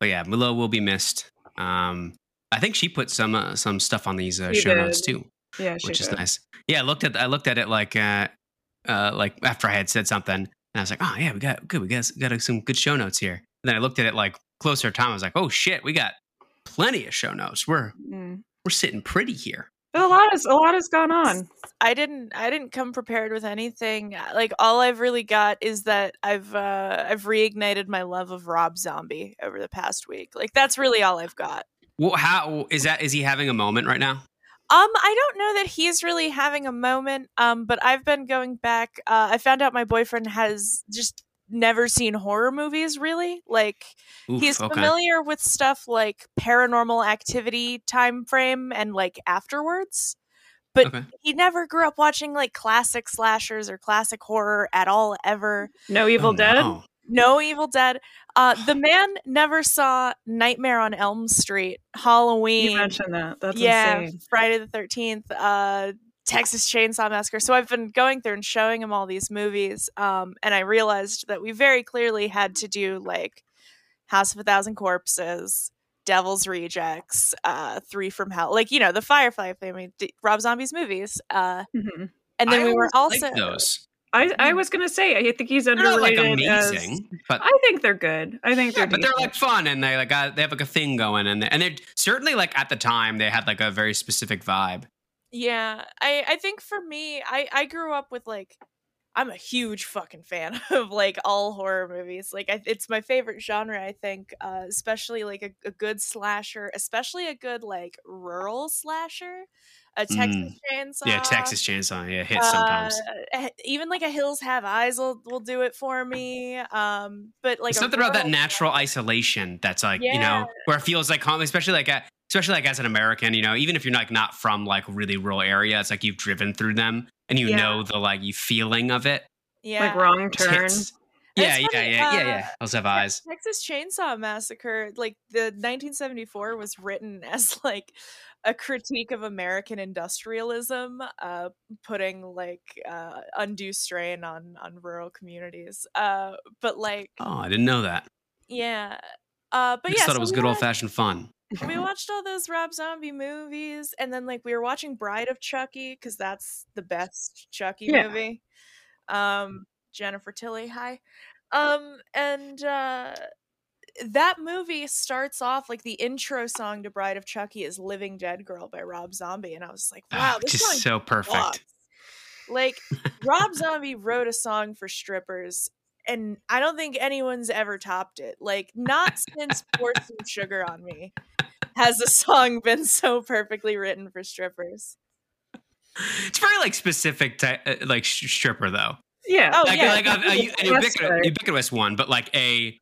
but yeah, Milo will be missed. Um, I think she put some uh, some stuff on these uh, show notes too, Yeah, she which is did. nice. Yeah, I looked at I looked at it like uh, uh, like after I had said something, and I was like, oh yeah, we got good, we got got some good show notes here. And then I looked at it like closer time. I was like, oh shit, we got plenty of show notes. We're Mm. we're sitting pretty here. A lot is a lot has gone on. I didn't I didn't come prepared with anything. Uh, Like all I've really got is that I've uh I've reignited my love of Rob Zombie over the past week. Like that's really all I've got. Well, how is that? Is he having a moment right now? Um, I don't know that he's really having a moment. Um, but I've been going back. Uh, I found out my boyfriend has just never seen horror movies. Really, like Oof, he's okay. familiar with stuff like Paranormal Activity time frame and like afterwards, but Okay. he never grew up watching like classic slashers or classic horror at all ever. No Evil Oh, Dead. no. No Evil Dead. Uh, the man never saw Nightmare on Elm Street, Halloween. You mentioned that. That's yeah, insane. Friday the Thirteenth, uh, Texas Chainsaw Massacre. So I've been going through and showing him all these movies, um, and I realized that we very clearly had to do like House of a Thousand Corpses, Devil's Rejects, uh, Three from Hell, like you know the Firefly family, D- Rob Zombie's movies. Uh, Mhm. and then I we were always also liked those. I I was gonna say I think he's They're not like underrated. as- amazing, but I think they're good. I think yeah, they're but they're like fun and they like got, they have like a thing going and they, and they're certainly like at the time they had like a very specific vibe. Yeah, I I think for me, I I grew up with like I'm a huge fucking fan of like all horror movies. Like I, it's my favorite genre. I think, uh, especially like a, a good slasher, especially a good like rural slasher, a Texas Chainsaw. Yeah, Texas Chainsaw, yeah, hits sometimes. Uh, eh, even like a Hills Have Eyes will will do it for me. Um, but like something about that natural isolation that's like you know where it feels like home, especially like a, especially like as an American, you know, even if you're like not from like really rural area, it's like you've driven through them and you Yeah. know the like you feeling of it. yeah, like wrong It turn. Yeah, yeah, funny, yeah, yeah, uh, yeah. Those have eyes. Texas Chainsaw Massacre, like the 1974, was written as like a critique of American industrialism, uh, putting like uh, undue strain on on rural communities. Uh, but like, Oh, I didn't know that. yeah. Uh, I but just yeah, thought so it was good old fashioned fun. We watched all those Rob Zombie movies, and then like we were watching Bride of Chucky because that's the best Chucky Yeah. movie. Um, Jennifer Tilly, hi. Um, and uh, that movie starts off like the intro song to Bride of Chucky is "Living Dead Girl" by Rob Zombie, and I was like, wow, Ah, this just song so perfect. Like Rob Zombie wrote a song for strippers, and I don't think anyone's ever topped it. Like not since "Pour Some Sugar on Me" has a song been so perfectly written for strippers. It's very like specific to uh, like sh- stripper though. Yeah. Oh, like yeah. like a, a, an That's ubiquitous, ubiquitous one, but like a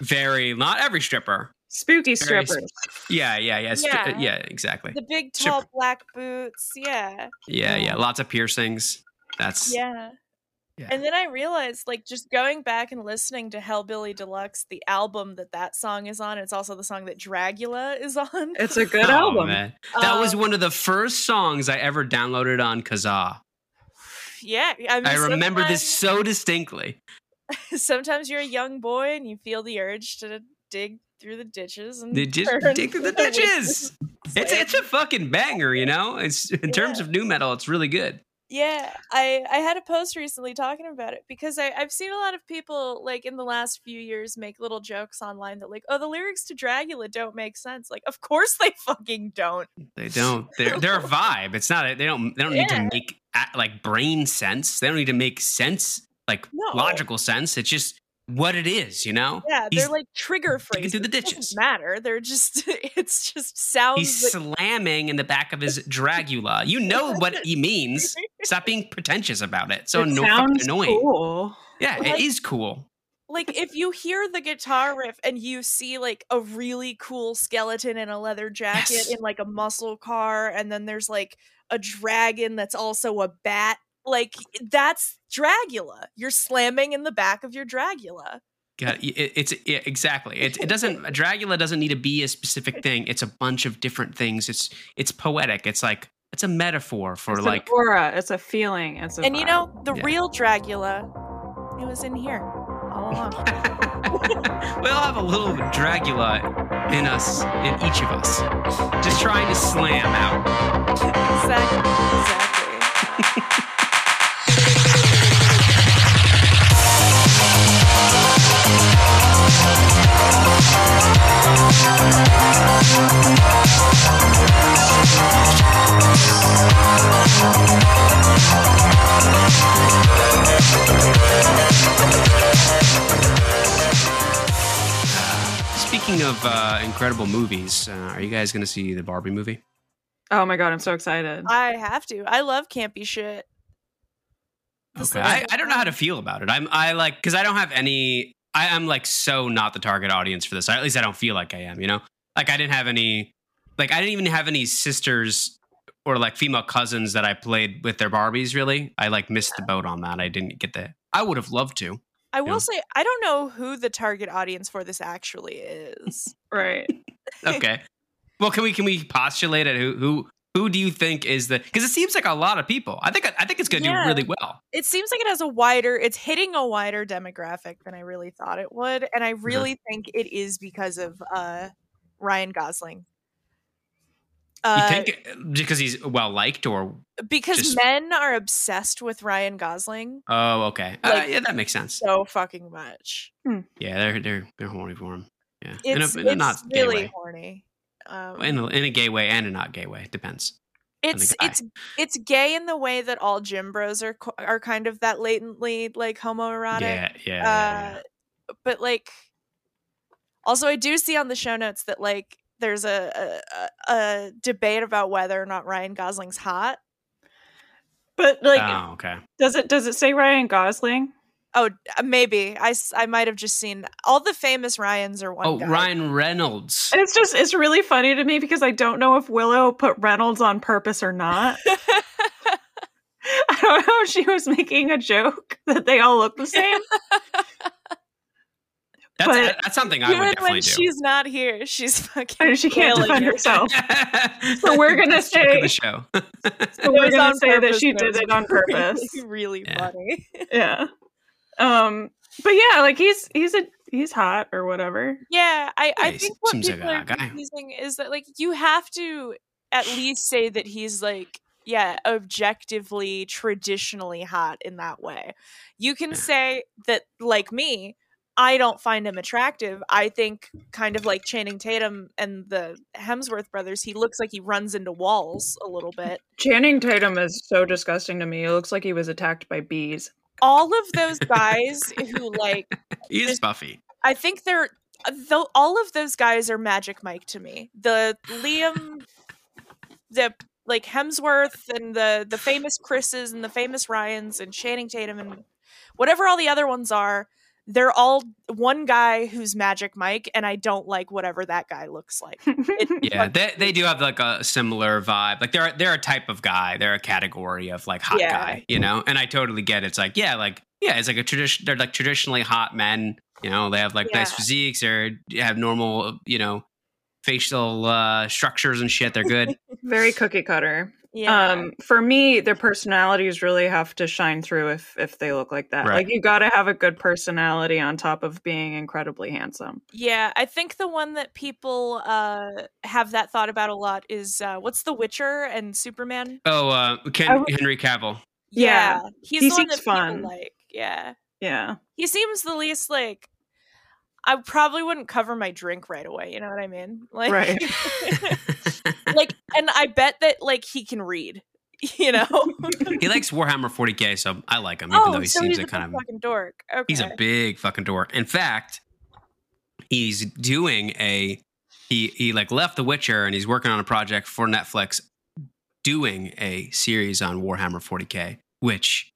very not every stripper. Spooky Very strippers. Yeah, yeah, yeah, stri- Yeah. yeah, exactly. The big Stripper. tall black boots, yeah, Yeah, yeah, lots of piercings. That's yeah. Yeah. And then I realized, like, just going back and listening to Hellbilly Deluxe, the album that that song is on, it's also the song that Dragula is on. It's a good Oh, album. man. That was Um, one of the first songs I ever downloaded on Kazaa. yeah, I, mean, I remember this so distinctly. sometimes you're a young boy and you feel the urge to dig through the ditches and They just dig through the ditches. It's it's a fucking banger, you know. It's in terms of nu metal, it's really good. Yeah, I I had a post recently talking about it because I I've seen a lot of people like in the last few years make little jokes online that like oh the lyrics to Dragula don't make sense. Like of course they fucking don't. They don't. They're they're a vibe. It's not. a- They don't. They don't need to make like brain sense. They don't need to make sense like No. logical sense. It's just what it is. You know. Yeah, they're like trigger phrases. through the It doesn't ditches. matter. They're just it's just sounds. He's that- slamming in the back of his Dragula. You know what he means. Stop being pretentious about it. So it no, fucking sounds annoying. cool. Yeah, Like- it is cool. like if you hear the guitar riff and you see like a really cool skeleton in a leather jacket Yes. in like a muscle car and then there's like a dragon that's also a bat like that's dragula you're slamming in the back of your dragula God, it, it's yeah, exactly. It, it doesn't. Dragula doesn't need to be a specific thing. It's a bunch of different things. It's it's poetic. It's like it's a metaphor for It's like an aura. It's a feeling. It's a and you know the Yeah. real dragula it was in here all along. we all have a little Dracula in us, in each of us, just trying to slam out. exactly. Exactly. Speaking of uh, incredible movies, uh, are you guys going to see the Barbie movie? Oh my god, I'm so excited. I have to. I love campy shit. Okay, I, I don't know how to feel about it. I'm I like because I don't have any. I am like so not the target audience for this. Or at least I don't feel like I am. You know, like I didn't have any. Like I didn't even have any sisters or like female cousins that I played with their Barbies. Really, I like missed the boat on that. I didn't get the. I would have loved to. I will Yeah. say I don't know who the target audience for this actually is. right. Okay. well, can we can we postulate it? Who who who do you think is the? Because it seems like a lot of people. I think I think it's going to Yeah. do really well. it seems like it has a wider it's hitting a wider demographic than I really thought it would. And I really think it is because of uh Ryan Gosling. You Uh, think because he's well liked or because just- men are obsessed with Ryan Gosling. Oh okay. Uh, yeah that makes sense. so fucking much. yeah they're they're they're horny for him. Yeah. It's, in a, in a it's not really way. horny. Um, in a, in a gay way and a not gay way. Depends it's it's it's gay in the way that all gym bros are are kind of that latently like homoerotic. yeah yeah, yeah, yeah. Uh, but like, also I do see on the show notes that like there's a a, a debate about whether or not Ryan Gosling's hot. But like, oh okay does it does it say Ryan Gosling? Oh, uh, maybe I might have just seen all the famous Ryans are one. oh guy. ryan reynolds And it's just it's really funny to me because I don't know if Willow put Reynolds on purpose or not. I don't know if she was making a joke that they all look the same. that's but- that's something i Even would when definitely do she's not here, she's fucking. She can't nailing defend it. herself. So we're gonna Let's say- the show So we're gonna on say that she did it on purpose. Really, really Yeah. funny. yeah. Um but yeah, like he's he's a he's hot or whatever. Yeah, I, I Yeah, he think what seems like people a are hot guy. confusing is that like you have to at least say that he's like yeah objectively traditionally hot in that way. You can Yeah. say that like me, I don't find him attractive. I think kind of like Channing Tatum and the Hemsworth brothers, he looks like he runs into walls a little mm, bit. Channing Tatum is so disgusting to me. It looks like he was attacked by bees. All of those guys who like he's Just- buffy I think they're uh, though all of those guys are Magic Mike to me. The Liam, the like Hemsworth and the the famous Chris's and the famous Ryans and Channing Tatum and whatever all the other ones are. They're all one guy who's Magic Mike, and I don't like whatever that guy looks like. It- yeah they, they do have like a similar vibe like they're they're a type of guy they're a category of like hot Yeah. guy you know and i totally get it. it's like yeah like yeah it's like a tradition they're like traditionally hot men you know they have like nice physiques or have normal you know facial uh structures and shit they're good Very cookie cutter. Yeah, Um for me, their personalities really have to shine through if if they look like that. Right. Like you got to have a good personality on top of being incredibly handsome. yeah. I think the one that people uh, have that thought about a lot is uh, what's The Witcher and Superman. oh uh Ken, I w- henry cavill Yeah, Yeah, he's he the one seems that people fun. like. Yeah, Yeah. he seems the least like. I probably wouldn't cover my drink right away. You know what I mean? Like, Right. like, and I bet that like he can read. You know? he likes warhammer 40k so i like him even though oh, he so seems like a kind of fucking dork. Okay. He's a big fucking dork. In fact, he's doing a he he like left The Witcher and he's working on a project for Netflix doing a series on Warhammer 40K, which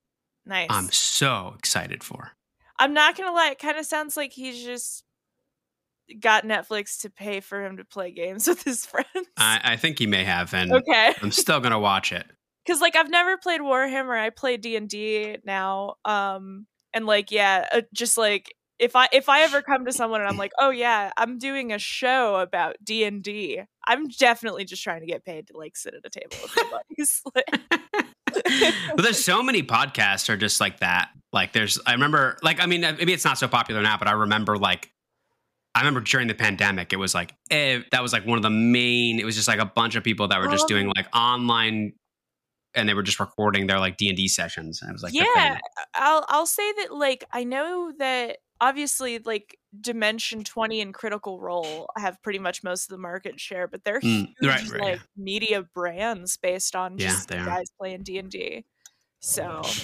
nice. I'm so excited for. I'm not gonna lie. It kind of sounds like he's just got Netflix to pay for him to play games with his friends. I, I think he may have, and okay. I'm still gonna watch it. because like I've never played Warhammer. I play D and D now. Um, and like yeah, uh, just like if I if I ever come to someone and I'm like, oh yeah, I'm doing a show about D and D, I'm definitely just trying to get paid to like sit at a table with my buddies. But there's so many podcasts are just like that. Like there's, I remember, like I mean, maybe it's not so popular now, but I remember like. I remember during the pandemic, it was like eh, that was like one of the main. It was just like a bunch of people that were just Um, doing like online, and they were just recording their like D and D sessions. And it was like yeah. I'll I'll say that like I know that obviously like Dimension 20 and Critical Role have pretty much most of the market share, but they're Mm, huge right, right, like media brands based on just are. guys playing D&D. So,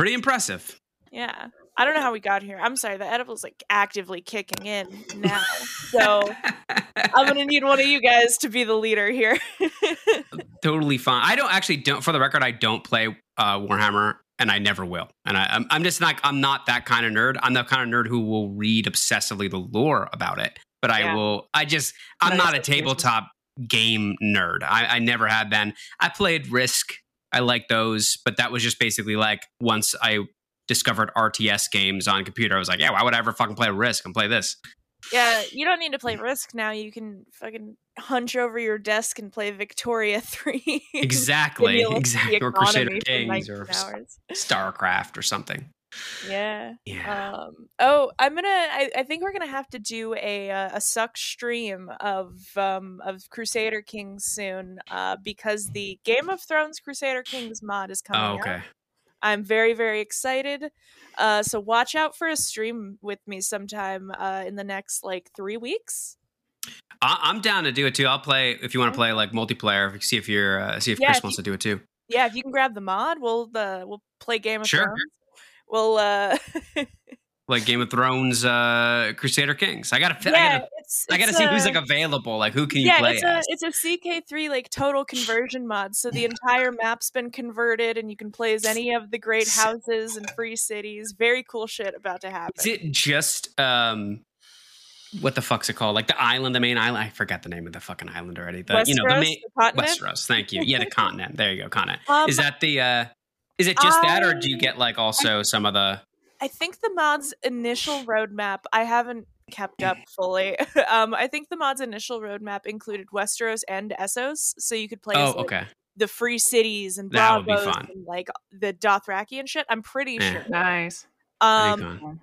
pretty impressive. yeah. I don't know how we got here. I'm sorry, the edible's like actively kicking in now. So, I'm going to need one of you guys to be the leader here. totally fine. I don't actually don't. For the record, I don't play uh, Warhammer, and I never will. And I, I'm, I'm just not. I'm not that kind of nerd. I'm the kind of nerd who will read obsessively the lore about it. But I Yeah. will. I just. I'm not a tabletop game nerd. I, I never have been. I played Risk. I like those, but that was just basically like once I discovered RTS games on computer, I was like, yeah, why would I ever fucking play Risk and play this? yeah, you don't need to play mm. Risk now. You can fucking hunch over your desk and play Victoria 3. Exactly, exactly, or Crusader Kings or hours. StarCraft or something. Yeah. Yeah. Um. Oh, I'm gonna. I, I think we're gonna have to do a uh, a Succ stream of um of Crusader Kings soon. Uh, because the Game of Thrones Crusader Kings mod is coming oh, out. okay. I'm very very excited. Uh, so watch out for a stream with me sometime uh in the next like three weeks. I, I'm down to do it too. I'll play if you want to play like multiplayer. See if you're uh, see if Yeah, Chris if wants to do it too. Yeah, if you can grab the mod, we'll uh we'll play Game of Sure. Thrones. We'll uh Like Game of Thrones, uh, Crusader Kings. I gotta, I yeah, gotta, it's, I gotta it's, see who's uh, like available. Like who can you yeah, play it's as? a it's a CK3 like total conversion mod. So the entire map's been converted, and you can play as any of the great houses and free cities. Very cool shit about to happen. Is it just um, what the fuck's it called? Like the island, the main island. I forgot the name of the fucking island already. The you know the Westeros, main the continent? Westeros. Thank you. Yeah, the continent. There you go, continent. Um, is that the? uh Is it just that, or do you get like also some of the? I think the mod's initial roadmap. I haven't kept up fully. um, I think the mod's initial roadmap included Westeros and Essos, so you could play as, Oh, like, okay. the free cities and That would be Braavos fun. and like the Dothraki and shit. I'm pretty Yeah. sure. Nice. Um.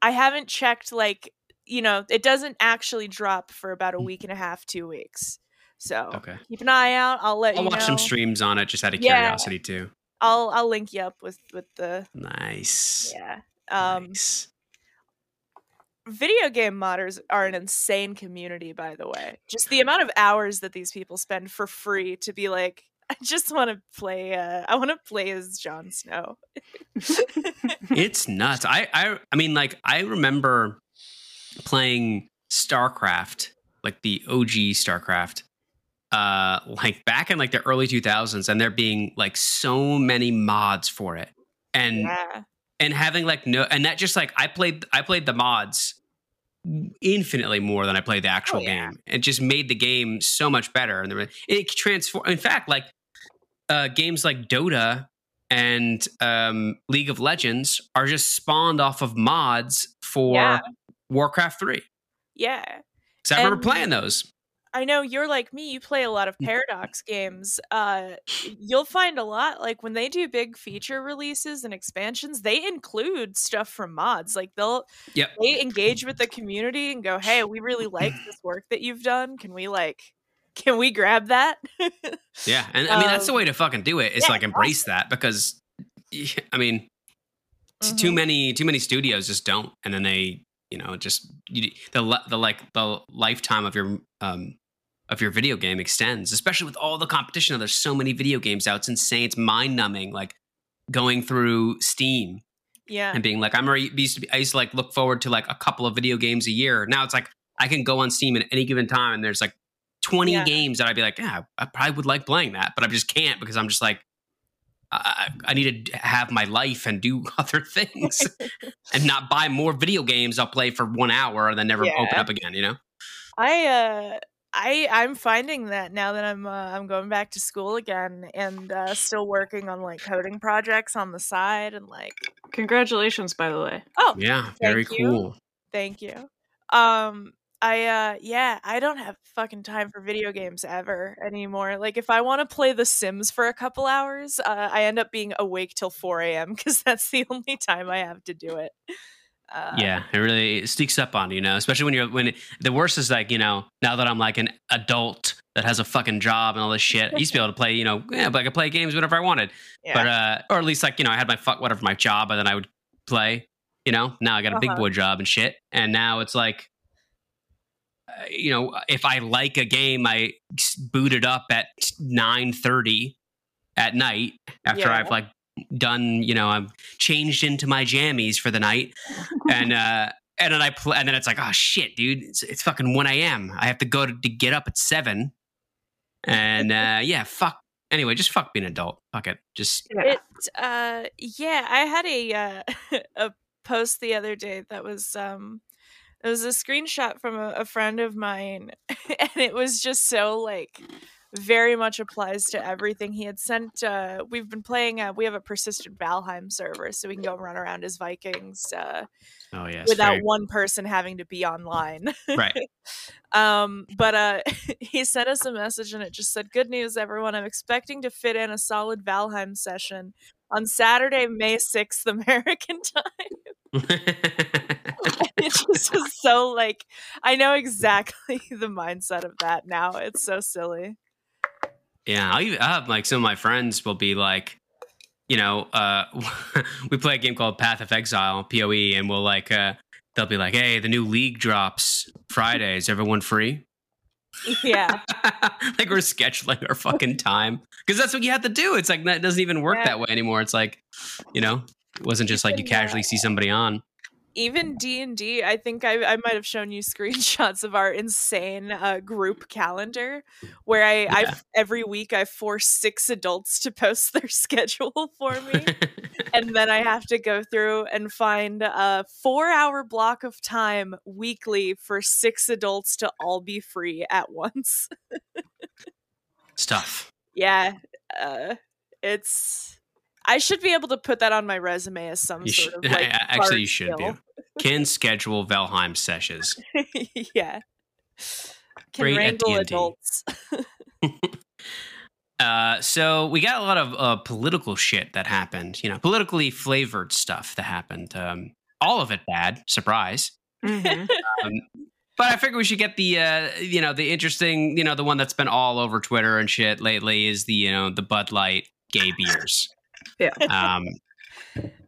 I haven't checked like you know it doesn't actually drop for about a week and a half, two weeks. So Mm. Okay. keep an eye out. I'll let you. I'll you watch know. some streams on it just out of Yeah. curiosity too. I'll I'll link you up with with the Nice. yeah. Um, nice. video game modders are an insane community, by the way. Just the amount of hours that these people spend for free to be like, I just want to play. Uh, I want to play as Jon Snow. it's nuts. I, I I mean, like I remember playing StarCraft, like the OG StarCraft, uh, like back in like the early 2000s, and there being like so many mods for it, and yeah, and having like no, and that just like I played I played the mods infinitely more than I played the actual Oh, yeah. game. It just made the game so much better, and the, it transform. In fact, like uh, games like Dota and um, League of Legends are just spawned off of mods for Yeah. Warcraft Three. yeah. Because I remember playing those. I know you're like me. You play a lot of Paradox games. Uh, you'll find a lot like when they do big feature releases and expansions, they include stuff from mods. Like they'll Yep. they engage with the community and go, "Hey, we really like this work that you've done. Can we like, can we grab that?" Yeah, and I mean that's the Um, way to fucking do it. it. Is yeah, like embrace that because, I mean, t- too many too many studios just don't, and then they you know just you, the the like the lifetime of your um of your video game extends, especially with all the competition. There's so many video games out. It's insane. It's mind numbing. Like going through Steam yeah, and being like, I'm already used to be. I used to like look forward to like a couple of video games a year. Now it's like I can go on Steam at any given time, and there's like 20 Yeah. games that I'd be like, yeah, I probably would like playing that, but I just can't because I'm just like, I, I need to have my life and do other things and not buy more video games I'll play for one hour and then never Yeah. open up again. You know? I uh I I'm finding that now that I'm uh, I'm going back to school again and uh, still working on like coding projects on the side and like Congratulations, by the way. oh Yeah, very Thank you. cool. thank you um I uh yeah, I don't have fucking time for video games ever anymore. Like if I want to play The Sims for a couple hours, uh, I end up being awake till 4 a.m. because that's the only time I have to do it. Uh, yeah, it really sneaks up on you, you know. Especially when you're when it, the worst is like you know now that I'm like an adult that has a fucking job and all this shit. I used to be able to play, you know, yeah, but I could play games whenever I wanted. yeah. But uh, or at least like you know I had my fuck whatever my job and then I would play. You know, now I got a big Uh-huh. boy job and shit, and now it's like. uh, You know, if I like a game, i boot it up at nine thirty at night after Yeah. I've like done. You know, I'm changed into my jammies for the night, and uh and then I play, and then it's like, oh shit, dude, it's, it's fucking one a.m. I have to go to, to get up at seven, and uh yeah, fuck. Anyway, just fuck being an adult. Fuck it. Just Yeah. It uh yeah, I had a uh a post the other day that was um it was a screenshot from a, a friend of mine and it was just so like very much applies to everything he had sent uh we've been playing uh we have a persistent valheim server so we can go run around as vikings uh oh yes, without very- one person having to be online. Right. um but uh he sent us a message and it just said good news everyone. I'm expecting to fit in a solid valheim session on saturday may 6th american time. It just was so like i know exactly the mindset of that now. It's so silly Yeah, I, I have like some of my friends will be like, you know, uh, we play a game called Path of Exile, PoE, and we'll like, uh, they'll be like, hey, the new league drops Friday. Is everyone free? yeah like we're scheduling our fucking time because that's what you have to do. It's like that doesn't even work Yeah. that way anymore. It's like, you know, it wasn't just like you uh, casually see somebody on. Even d&d i think i, I might have shown you screenshots of our insane uh, group calendar where I, I Yeah. every week i force six adults to post their schedule for me and then I have to go through and find a four hour block of time weekly for six adults to all be free at once. Stuff. yeah, uh, it's. I should be able to put that on my resume as some You sort should, of like. actually, you should skill. do. Can schedule Valheim sessions. yeah. Can Great at wrangle D&D. adults. Uh, so we got a lot of uh, political shit that happened. You know, politically flavored stuff that happened. Um, all of it bad. Surprise. Mhm. Um, but I figure we should get the uh, you know the interesting you know the one that's been all over Twitter and shit lately is the you know the Bud Light gay beers. Yeah. Um,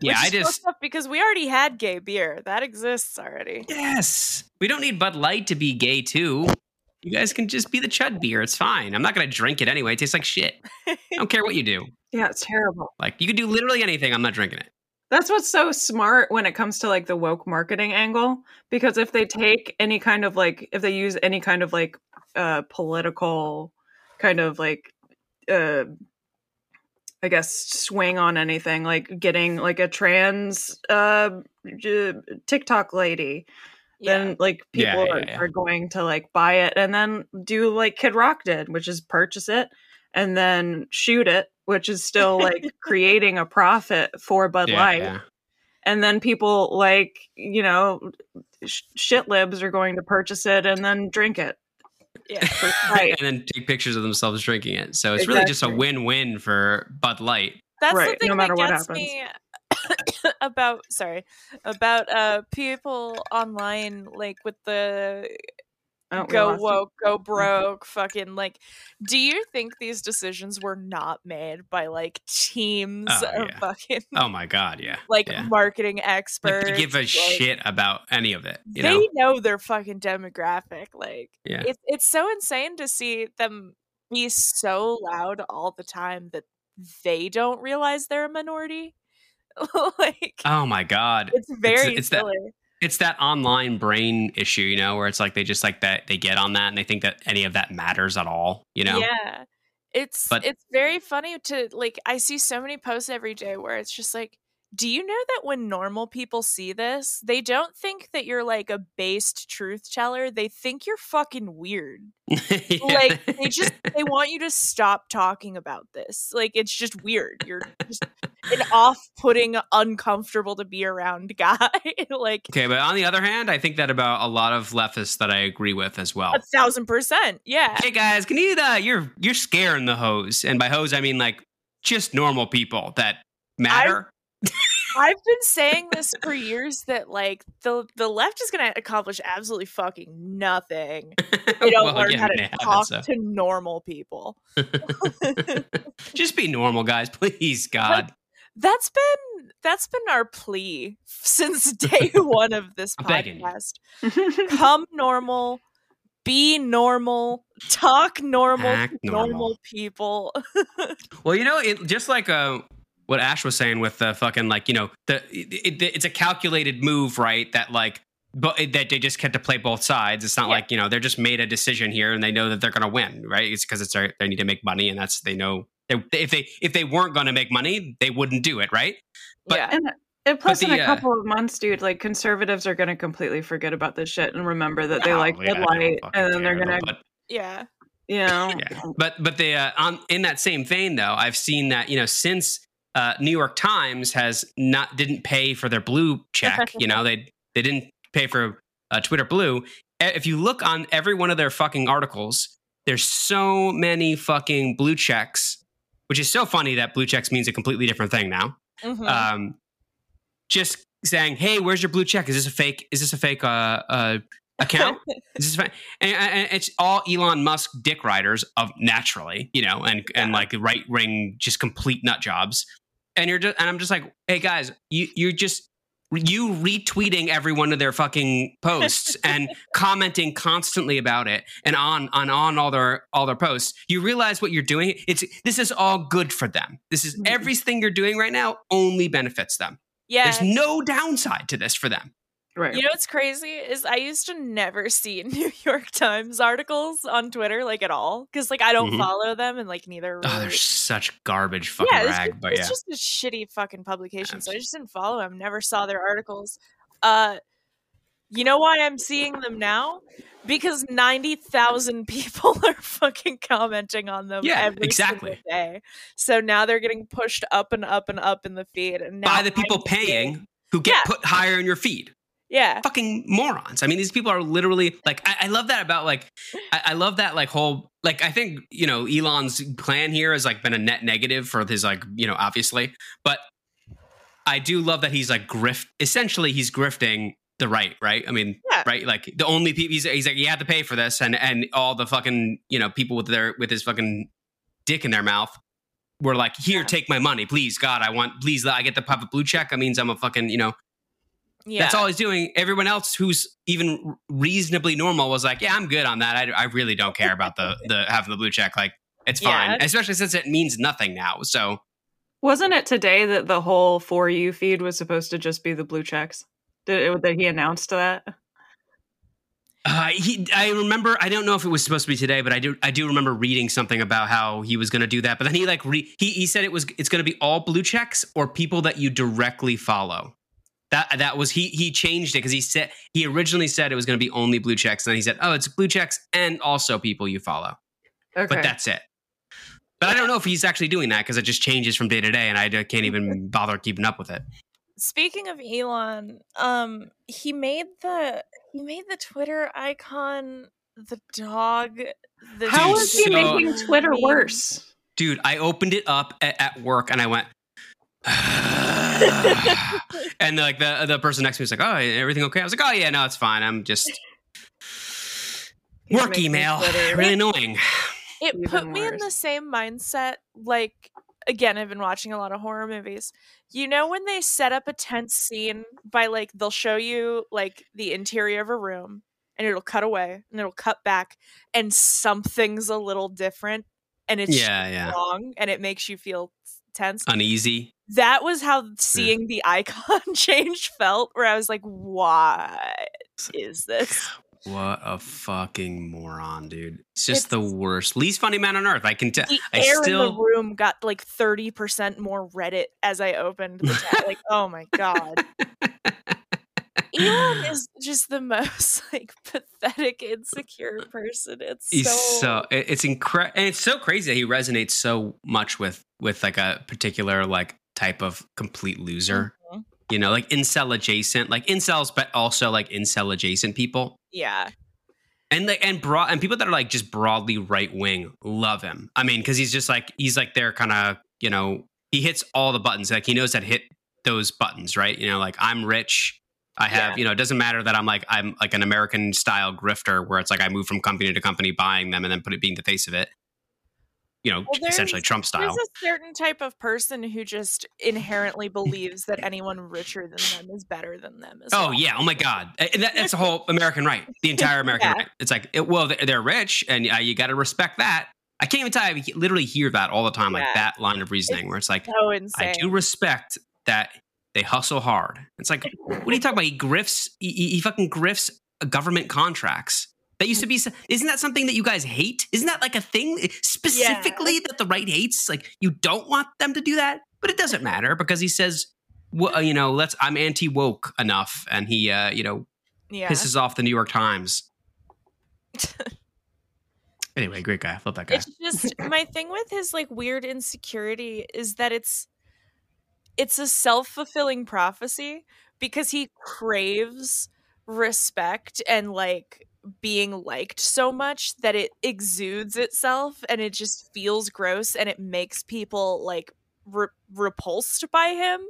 yeah, I just because we already had gay beer. That exists already. yes, we don't need Bud Light to be gay too. You guys can just be the Chud beer. It's fine. I'm not gonna drink it anyway. It tastes like shit. I don't care what you do. yeah, it's terrible. Like you can do literally anything. I'm not drinking it. That's what's so smart when it comes to like the woke marketing angle. Because if they take any kind of like, if they use any kind of like uh, political kind of like, uh, I guess, swing on anything, like getting like a trans uh, j- TikTok lady, Yeah. then like Yeah, people yeah, are, yeah. are going to like buy it and then do like Kid Rock did, which is purchase it and then shoot it, which is still like creating a profit for Bud Yeah, Light. yeah. And then people like, you know, sh- shit libs are going to purchase it and then drink it. Yeah. For spite. and then take pictures of themselves drinking it. So it's really just a win-win for Bud Light. That's Right, the thing no matter that what gets happens. me about sorry about uh people online like with the we go woke go mm. broke fucking like do you think these decisions were not made by like teams Oh, of yeah. fucking Oh my god, yeah. like yeah. marketing experts they give a like, shit about any of it. You they know? know their fucking demographic like Yeah. it's it's so insane to see them be so loud all the time that they don't realize they're a minority like Oh my god. it's very it's that- silly It's that online brain issue, you know, where it's like they just like that they get on that and they think that any of that matters at all, you know? yeah it's But- it's very funny to like i see so many posts every day where it's just like do you know that when normal people see this, they don't think that you're like a based truth teller. They think you're fucking weird. Yeah. Like they just they want you to stop talking about this. Like it's just weird. You're just an off-putting, uncomfortable to be around guy. like Okay, but on the other hand, I think that about a lot of leftists that I agree with as well. a thousand percent. Yeah. Hey guys, can you uh you're you're scaring the hose. And by hose I mean like just normal people that matter. I've been saying this for years that like the the left is going to accomplish absolutely fucking nothing. They don't Well, learn again, how to talk so. to normal people. just be normal, guys, please, God. That's been that's been our plea since day one of this podcast. Come normal, be normal, talk normal, Act normal. normal people. Well, you know, it, just like uh, what Ash was saying with the fucking like, you know, the it, it, it's a calculated move, right? That like, but that they just get to play both sides. It's not Yeah. like you know they're just made a decision here and they know that they're going to win, right? It's because it's their, they need to make money and that's they know they, if they if they weren't going to make money, they wouldn't do it, right? But- yeah. And and plus, the, in a uh, couple of months, dude, like conservatives are going to completely forget about this shit and remember that they Oh, like yeah, I Light, and then they're going to, Yeah. you know, yeah. But but the uh, on in that same vein though, I've seen that you know since uh, New York Times has not didn't pay for their blue check, you know they they didn't pay for uh, Twitter Blue. If you look on every one of their fucking articles, there's so many fucking blue checks, which is so funny that blue checks means a completely different thing now. Mhm. Um, just saying, "Hey, where's your blue check? Is this a fake? Is this a fake uh, uh, account?" This is fine. And, and it's all Elon Musk dick riders of naturally, you know, and and like right wing, just complete nut jobs. And you're just, and I'm just like, hey guys, you you're just you retweeting every one of their fucking posts and commenting constantly about it and on on on all their all their posts. You realize what you're doing. It's this is all good for them. This is Mhm. everything you're doing right now only benefits them. yeah. There's no downside to this for them. Right. You know what's crazy is I used to never see New York Times articles on Twitter like at all because like I don't Mhm. follow them and like neither. Oh, they're such garbage fucking yeah, rag. just, but it's yeah, it's just a shitty fucking publication. So I just didn't follow them. Never saw their articles. Uh, you know why I'm seeing them now? Because ninety thousand people are fucking commenting on them. Yeah, every exactly. single day. So now they're getting pushed up and up and up in the feed, and now by the people paying who get Yeah. put higher in your feed. Yeah, Fucking morons. I mean, these people are literally like. I, I love that about like. I, I love that like whole like. I think you know Elon's plan here has like been a net negative for his like you know obviously, but I do love that he's like grift. Essentially, he's grifting the right, right? I mean, Yeah. right? Like the only people he's, he's like you have to pay for this, and and all the fucking you know people with their with his fucking dick in their mouth were like, here, Yeah. take my money, please, God, I want, please, I get the a blue check. That means I'm a fucking you know. Yeah. That's all he's doing. Everyone else who's even reasonably normal was like, yeah, I'm good on that. I, I really don't care about the the having the blue check. Like it's fine, Yeah. especially since it means nothing now. So Wasn't it today that the whole for you feed was supposed to just be the blue checks? Did, that he announced that? Uh, he, I remember. I don't know if it was supposed to be today, but I do. I do remember reading something about how he was going to do that. But then he like re, he he said it was it's going to be all blue checks or people that you directly follow. That that was he he changed it because he said he originally said it was going to be only blue checks, and then he said, oh, it's blue checks and also people you follow. Okay. But that's it. But I don't know if he's actually doing that because it just changes from day to day, and I can't even bother keeping up with it. Speaking of Elon, um, he made the he made the Twitter icon the dog. The How Dude, is he so- making Twitter worse? Dude, I opened it up at, at work and I went, and like the the person next to me was like, "Oh, everything okay?" I was like, "Oh yeah, no, it's fine. I'm just He's work email, Twitter- really annoying." it even put me in the same mindset like again i've been watching a lot of horror movies you know when they set up a tense scene by like they'll show you like the interior of a room and it'll cut away and it'll cut back and something's a little different and it's Yeah, yeah, wrong and it makes you feel tense uneasy. That was how seeing the icon change felt where i was like what is this What a fucking moron, dude. It's just the worst. Least funny man on earth. I can tell. The I air in the room got like thirty percent more Reddit as I opened the tab. like, oh my god. Elon is just the most like pathetic, insecure person. It's He's so, so it's incredible, and it's so crazy that he resonates so much with with like a particular like type of complete loser. Mhm. You know, like incel adjacent, like incels, but also like incel adjacent people. yeah. and like and broad and people that are like just broadly right wing love him. I mean, because he's just like he's like their kind of you know he hits all the buttons. Like he knows to hit those buttons, right? You know, like I'm rich. I have Yeah. you know it doesn't matter that I'm like I'm like an American style grifter where it's like I move from company to company buying them and then put it being the face of it. You know, Well, essentially Trump style. There's a certain type of person who just inherently believes that anyone richer than them is better than them. Oh well. yeah! Oh my God! And that, that's the whole American right. The entire American Yeah. right. It's like, it, well, they're, rich, and uh, you got to respect that. I can't even tell you. I literally hear that all the time, like that line of reasoning, where it's like, so. I do respect that they hustle hard. It's like, what are you talking about? He grifts. He, he, he fucking grifts government contracts. That used to be. Isn't that something that you guys hate? Isn't that like a thing specifically that the right hates? Like you don't want them to do that, but it doesn't matter because he says, well, you know, let's. I'm anti woke enough, and he, uh, you know, yeah. pisses off the New York Times. Anyway, great guy. I Love that guy. it's just my thing with his like weird insecurity is that it's it's a self-fulfilling prophecy because he craves respect and like being liked so much that it exudes itself and it just feels gross and it makes people like re- repulsed by him.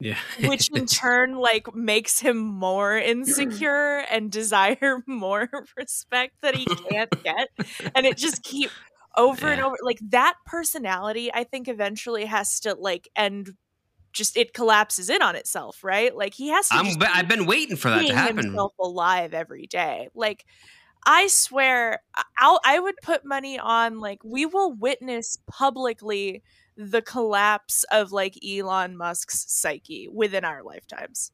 Yeah. which in turn like makes him more insecure and desire more respect that he can't get. And it just keep over and over like that personality i think eventually has to like end just it collapses in on itself right like he has to I'm, just I've been waiting for that to happen. himself alive every day like i swear I- I'll, i would put money on like we will witness publicly the collapse of like elon musk's psyche within our lifetimes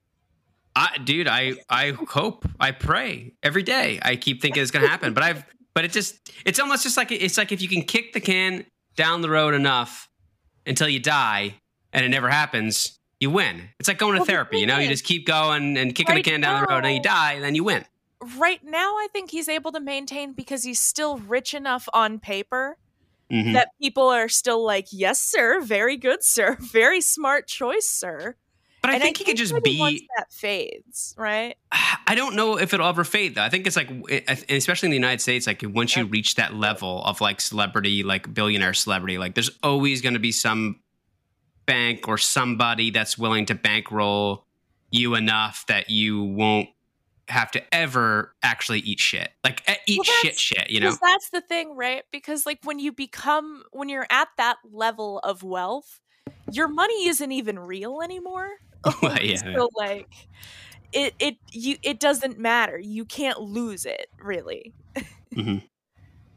I, dude, I I hope, I pray every day. I keep thinking it's gonna happen, but I've, but it just, it's almost just like it's like if you can kick the can down the road enough until you die, and it never happens, you win. It's like going to Well, therapy. You know, you just keep going and kicking right the can down the road, and you die, and then you win. right now i think he's able to maintain because he's still rich enough on paper Mhm. that people are still like yes sir very good sir very smart choice sir But I and think he could just be. that fades right I don't know if it'll ever fade though. I think it's like, especially in the United States, like once you reach that level of like celebrity, like billionaire celebrity, like there's always going to be some bank or somebody that's willing to bankroll you enough that you won't have to ever actually eat shit, like eat Well, shit, shit. You know? That's the thing, right? Because like when you become when you're at that level of wealth, your money isn't even real anymore. Well, yeah, so like it it you it doesn't matter. You can't lose it, really. Mhm.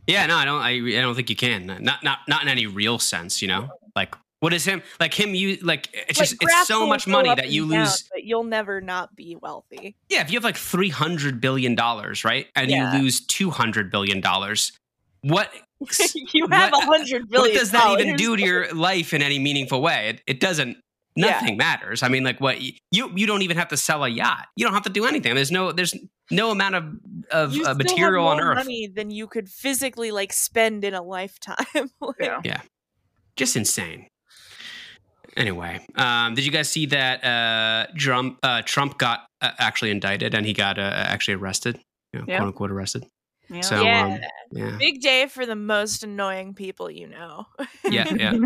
Yeah, no, I don't. I, I don't think you can. Not not not in any real sense. You know, like what is him? Like him? You like it's Like, just it's so much money that and you down, lose. but you'll never not be wealthy. Yeah, if you have like three hundred billion dollars, right, and Yeah. you lose two hundred billion dollars, what you have a hundred billion. what does that even do to your life in any meaningful way? It, it doesn't. Yeah. Nothing matters. I mean, like what you you don't even have to sell a yacht. You don't have to do anything. There's no there's no amount of of uh, still have material on more earth. money than you could physically like spend in a lifetime. Like, Yeah. Just insane. Anyway, um, did you guys see that uh, Trump uh, Trump got uh, actually indicted and he got uh, actually arrested, you know, Yeah. quote unquote arrested? Yeah. So Yeah. um, yeah, Big day for the most annoying people you know. yeah, yeah.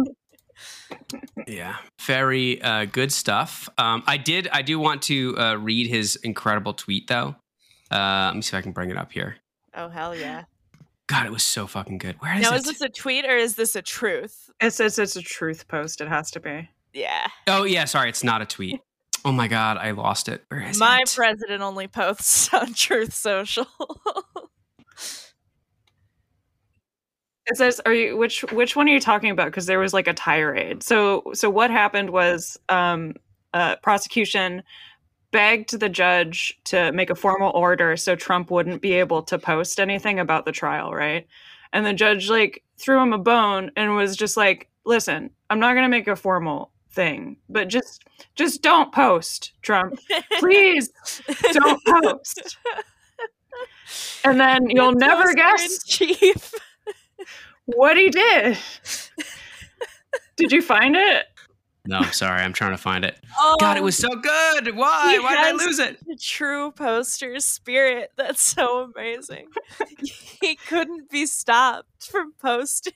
Yeah, very uh, good stuff. Um, I did. I do want to uh, read his incredible tweet, though. Uh, let me see if I can bring it up here. Oh hell yeah! God, it was so fucking good. Where is it? Now it? is this a tweet or is this a truth? It's, it's it's a truth post. It has to be. Yeah, oh yeah, sorry, it's not a tweet. Oh my god, I lost it. Where is my it? president only posts on Truth Social. It says, "Are you which which one are you talking about?" Because there was like a tirade. So so what happened was um, uh, prosecution begged the judge to make a formal order so Trump wouldn't be able to post anything about the trial, right? And the judge like threw him a bone and was just like, "Listen, I'm not going to make a formal thing, but just just don't post, Trump. Please don't post." And then you'll never guess chief. what he did. Did you find it? No, sorry, I'm trying to find it. Oh, God, it oh. was so good. Why? Why did I lose it? the true poster spirit. That's so amazing. he couldn't be stopped from posting.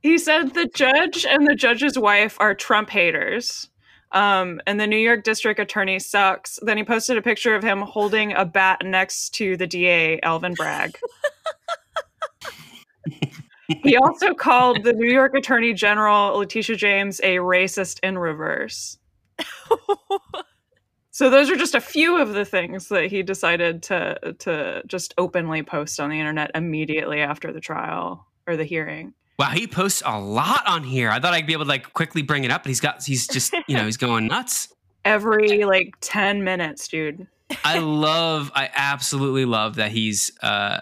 He said the judge and the judge's wife are Trump haters. Um, and the New York district attorney sucks. Then he posted a picture of him holding a bat next to the DA, Alvin Bragg. he also called the New York attorney general, Letitia James, a racist in reverse. So those are just a few of the things that he decided to to just openly post on the internet immediately after the trial or the hearing. Wow, he posts a lot on here. I thought I'd be able to like quickly bring it up, but he's got he's just you know he's going nuts. Every like 10 minutes, dude. I love, I absolutely love that he's uh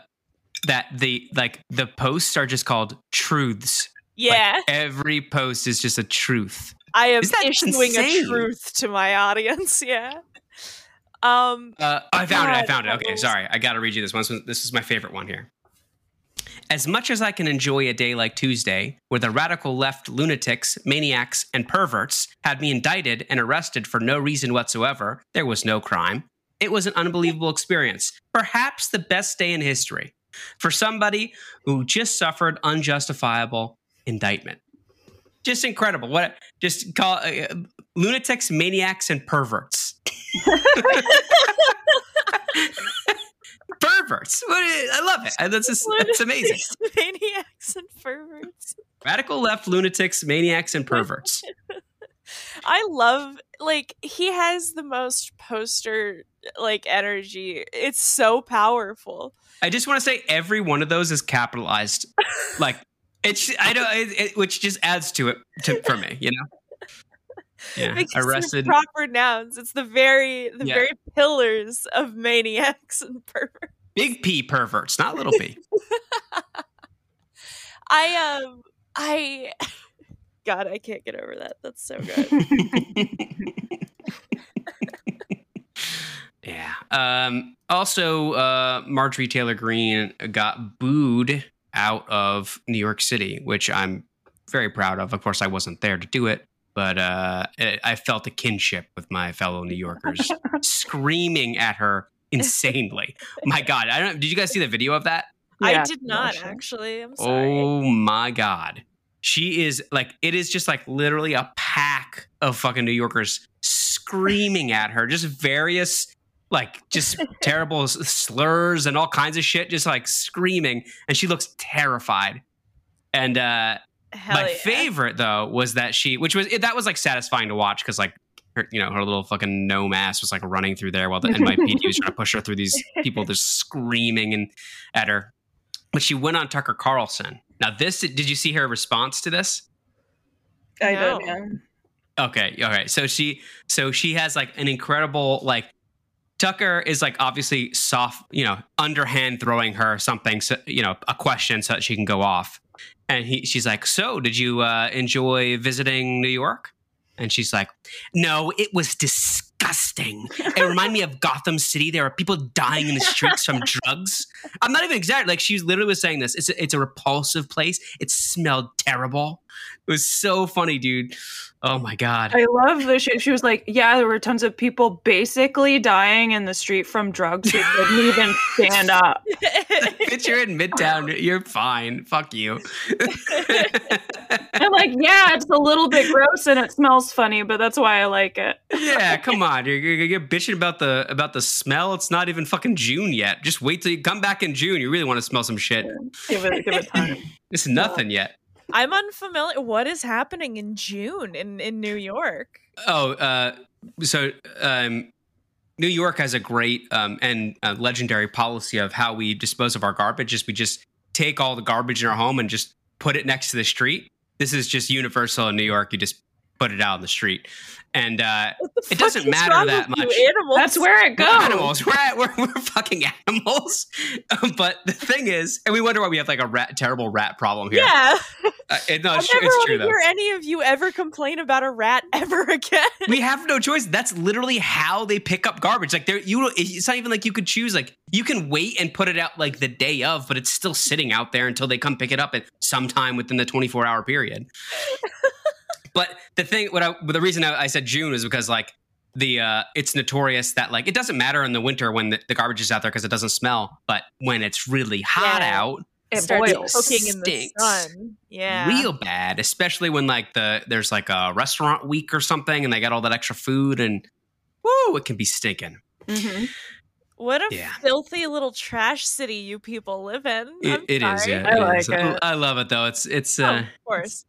that the like the posts are just called truths. Like, yeah, every post is just a truth. I am issuing insane? a truth to my audience. Yeah. Um. Uh, I found it. I found it. Okay, sorry. I got to read you. This one- This is my favorite one here. As much as I can enjoy a day like Tuesday, where the radical left lunatics, maniacs, and perverts had me indicted and arrested for no reason whatsoever, there was no crime. It was an unbelievable experience, perhaps the best day in history for somebody who just suffered unjustifiable indictment. Just incredible. What? Just call uh, lunatics, maniacs, and perverts. perverts. I love it. That's just, that's amazing. Maniacs and perverts. Radical left lunatics, maniacs, and perverts. I love like he has the most poster like energy. It's so powerful. I just want to say every one of those is capitalized. Like it's I don't it, it, which just adds to it to, for me, you know. Yeah, Because arrested. proper nouns. It's the very the Yeah. very pillars of maniacs and perverts. Big P perverts, not little P. I um I God, I can't get over that. That's so good. yeah. Um, also, uh, Marjorie Taylor Greene got booed out of New York City, which I'm very proud of. Of course, I wasn't there to do it, but uh, I I felt a kinship with my fellow New Yorkers, screaming at her insanely. My God, I don't. Did you guys see the video of that? I did not sure. actually. I'm sorry. Oh my god. She is like it is just like literally a pack of fucking New Yorkers screaming at her, just various like just terrible slurs and all kinds of shit, just like screaming, and she looks terrified. And uh Hell my yeah. favorite though was that she, which was that was like satisfying to watch because like her, you know, her little fucking gnome ass was like running through there while the NYPD was trying to push her through these people just screaming and at her. But she went on Tucker Carlson. Now, this did you see her response to this? I No. did, yeah. Okay, okay. So she, so she has like an incredible like. Tucker is like obviously soft, you know, underhand throwing her something, so, you know, a question so that she can go off. And he, she's like, "So, did you uh, enjoy visiting New York?" And she's like, "No, it was disgusting. It reminded me of Gotham City. There are people dying in the streets from drugs. I'm not even exaggerating. Like she literally was saying this. It's a, it's a repulsive place. It smelled terrible. It was so funny, dude. Oh my god. I love the shit. She was like, "Yeah, there were tons of people basically dying in the street from drugs who couldn't even stand up." Bitch, you're in Midtown. You're fine. Fuck you. I'm like, "Yeah, it's a little bit gross and it smells funny, but that's why I like it." yeah, come on. You're, you're, you're bitching about the about the smell. It's not even fucking June yet. Just wait till you come back in June. You really want to smell some shit. Give it, give it time. It's nothing yet. I'm unfamiliar. What is happening in June in, in New York? Oh, uh, so um, New York has a great um, and uh, legendary policy of how we dispose of our garbage. Is we just take all the garbage in our home and just put it next to the street. This is just universal in New York. You just put it out on the street. And uh, It doesn't matter that much. Animals. That's where it we're goes. animals. We're, at, we're we're fucking animals. but the thing is, and we wonder why we have like a rat, terrible rat problem here. Yeah, Uh, it- no, I it's, never it's want true to though. hear any of you ever complain about a rat ever again. we have no choice. That's literally how they pick up garbage. Like there, you. It's not even like you could choose. Like you can wait and put it out like the day of, but it's still sitting out there until they come pick it up at sometime within the 24 hour period. But the thing, what I, the reason I, I said June is because like the uh it's notorious that like it doesn't matter in the winter when the, the garbage is out there because it doesn't smell, but when it's really hot Yeah. out, It Starts boils. cooking in the Stinks. sun. Yeah, real bad, especially when like the there's like a restaurant week or something and they got all that extra food and woo, it can be stinking. Mhm. What a Yeah. filthy little trash city you people live in. It, it is, yeah. I it like is. it. I love it though. It's it's Oh, uh of course. it's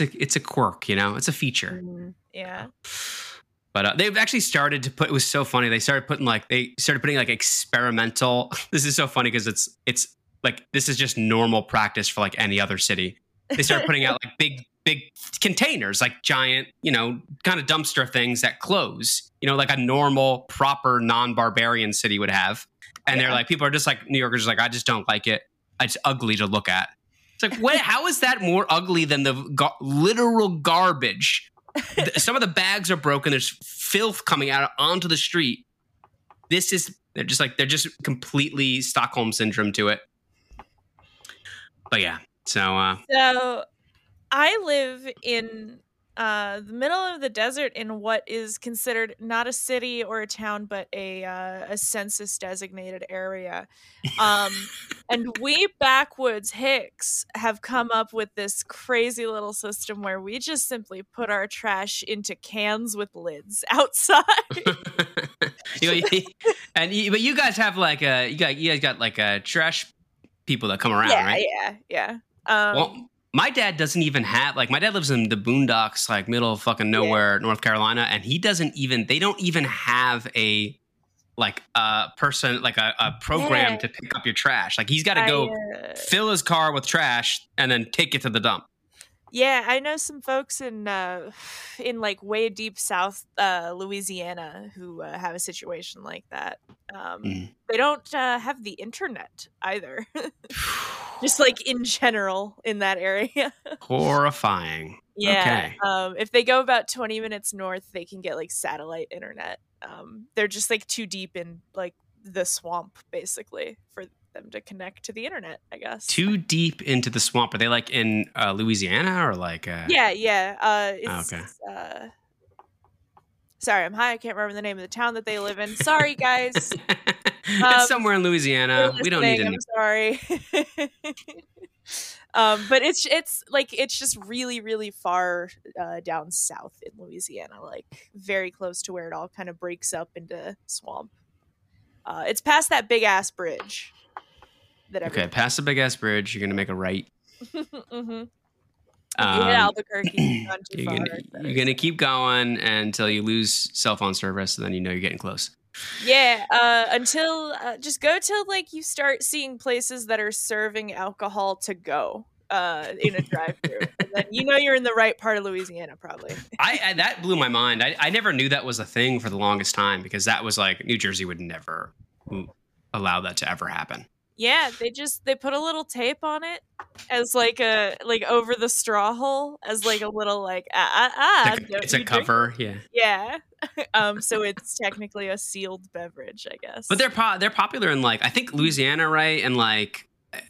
a it's a quirk, you know. It's a feature. Mhm. Yeah. But uh, they've actually started to put. It was so funny. They started putting like they started putting like experimental. This is so funny because it's it's like this is just normal practice for like any other city. They started putting out like big big containers, like giant, you know, kind of dumpster things that close. You know, like a normal, proper, non-barbarian city would have. And they're like, people are just like New Yorkers, are like I just don't like it. It's ugly to look at. It's like, what? How is that more ugly than the gar- literal garbage? Some of the bags are broken. There's filth coming out onto the street. This is they're just like they're just completely Stockholm syndrome to it. But yeah, so uh, So I live in uh, the middle of the desert in what is considered not a city or a town, but a uh, a census designated area. Um, and we backwoods Hicks have come up with this crazy little system where we just simply put our trash into cans with lids outside. and you, but you guys have like a you got you guys got like a trash people that come around, yeah, right? yeah, yeah. Um, Well, my dad doesn't even have like my dad lives in the boondocks, like middle of fucking nowhere, North Carolina, and he doesn't even they don't even have a like a person like a, a program Yeah. to pick up your trash. Like he's got to I, go uh, fill his car with trash and then take it to the dump. Yeah, I know some folks in uh, in like way deep South uh, Louisiana who uh, have a situation like that. Um, Mm. They don't uh, have the internet either, just like in general in that area. Horrifying. yeah, Okay. um, if they go about twenty minutes north, they can get like satellite internet. Um, they're just like too deep in like the swamp, basically, for them to connect to the internet. I guess. Too deep into the swamp. Are they like in uh, Louisiana or like? Uh, Yeah, yeah. Uh, it's, okay. Uh, sorry, I'm high. I can't remember the name of the town that they live in. Sorry, guys. it's Um, somewhere in Louisiana. We don't need to. I'm sorry. um, but it's it's like it's just really really far uh, down south in Louisiana, like very close to where it all kind of breaks up into swamp. Uh, it's past that big ass bridge. That Okay, past the big ass bridge, you're gonna make a right. hmm Um, you hit Albuquerque. gone too you're far, gonna, you're gonna keep going until you lose cell phone service, and then you know you're getting close. Yeah, uh, until uh, just go till like you start seeing places that are serving alcohol to go uh, in a drive-through. and then you know you're in the right part of Louisiana, probably. I, I that blew my mind. I, I never knew that was a thing for the longest time because that was like New Jersey would never allow that to ever happen. Yeah, they just they put a little tape on it as like a like over the straw hole as like a little like ah ah ah. It's a- don't it's a drink cover, yeah. Yeah. um. So it's technically a sealed beverage, I guess. But they're po- they're popular in like I think Louisiana, right? And like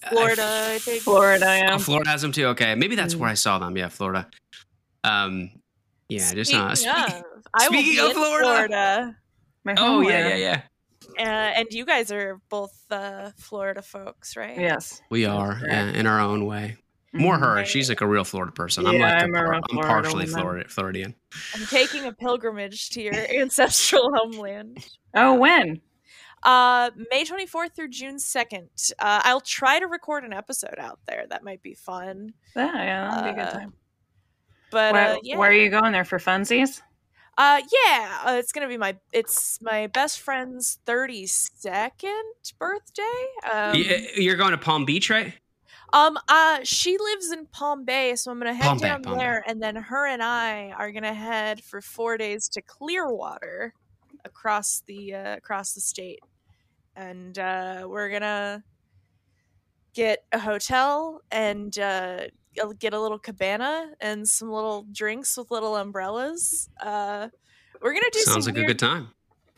Florida, I think. Florida, Oh, yeah. Florida has them too. Okay, maybe that's Mm. where I saw them. Yeah, Florida. Um, yeah, just uh, Speaking of, I will speaking be of Florida. Florida. My Oh yeah, yeah, yeah. Uh, and you guys are both uh, Florida folks, right? Yes. We are yeah, in our own way. More her. Right. She's like a real Florida person. I'm like a I'm a par- real I'm Florida partially. Florida Floridian. I'm taking a pilgrimage to your ancestral homeland. Oh, when? Uh, May 24th through June 2nd. Uh, I'll try to record an episode out there. That might be fun. Yeah, yeah, that'll be a good Uh, time. But Where, uh, yeah, where are you going there for funsies? Uh, yeah, uh, it's gonna be my it's my best friend's 32nd birthday. Um, Y- You're going to Palm Beach, right? Um, uh, she lives in Palm Bay, so I'm gonna head Palm Bay, down Palm Bay. there, and then her and I are gonna head for four days to Clearwater, across the uh, across the state, and uh, we're gonna get a hotel and uh, get a little cabana and some little drinks with little umbrellas. Uh, we're gonna do Sounds some like a good time.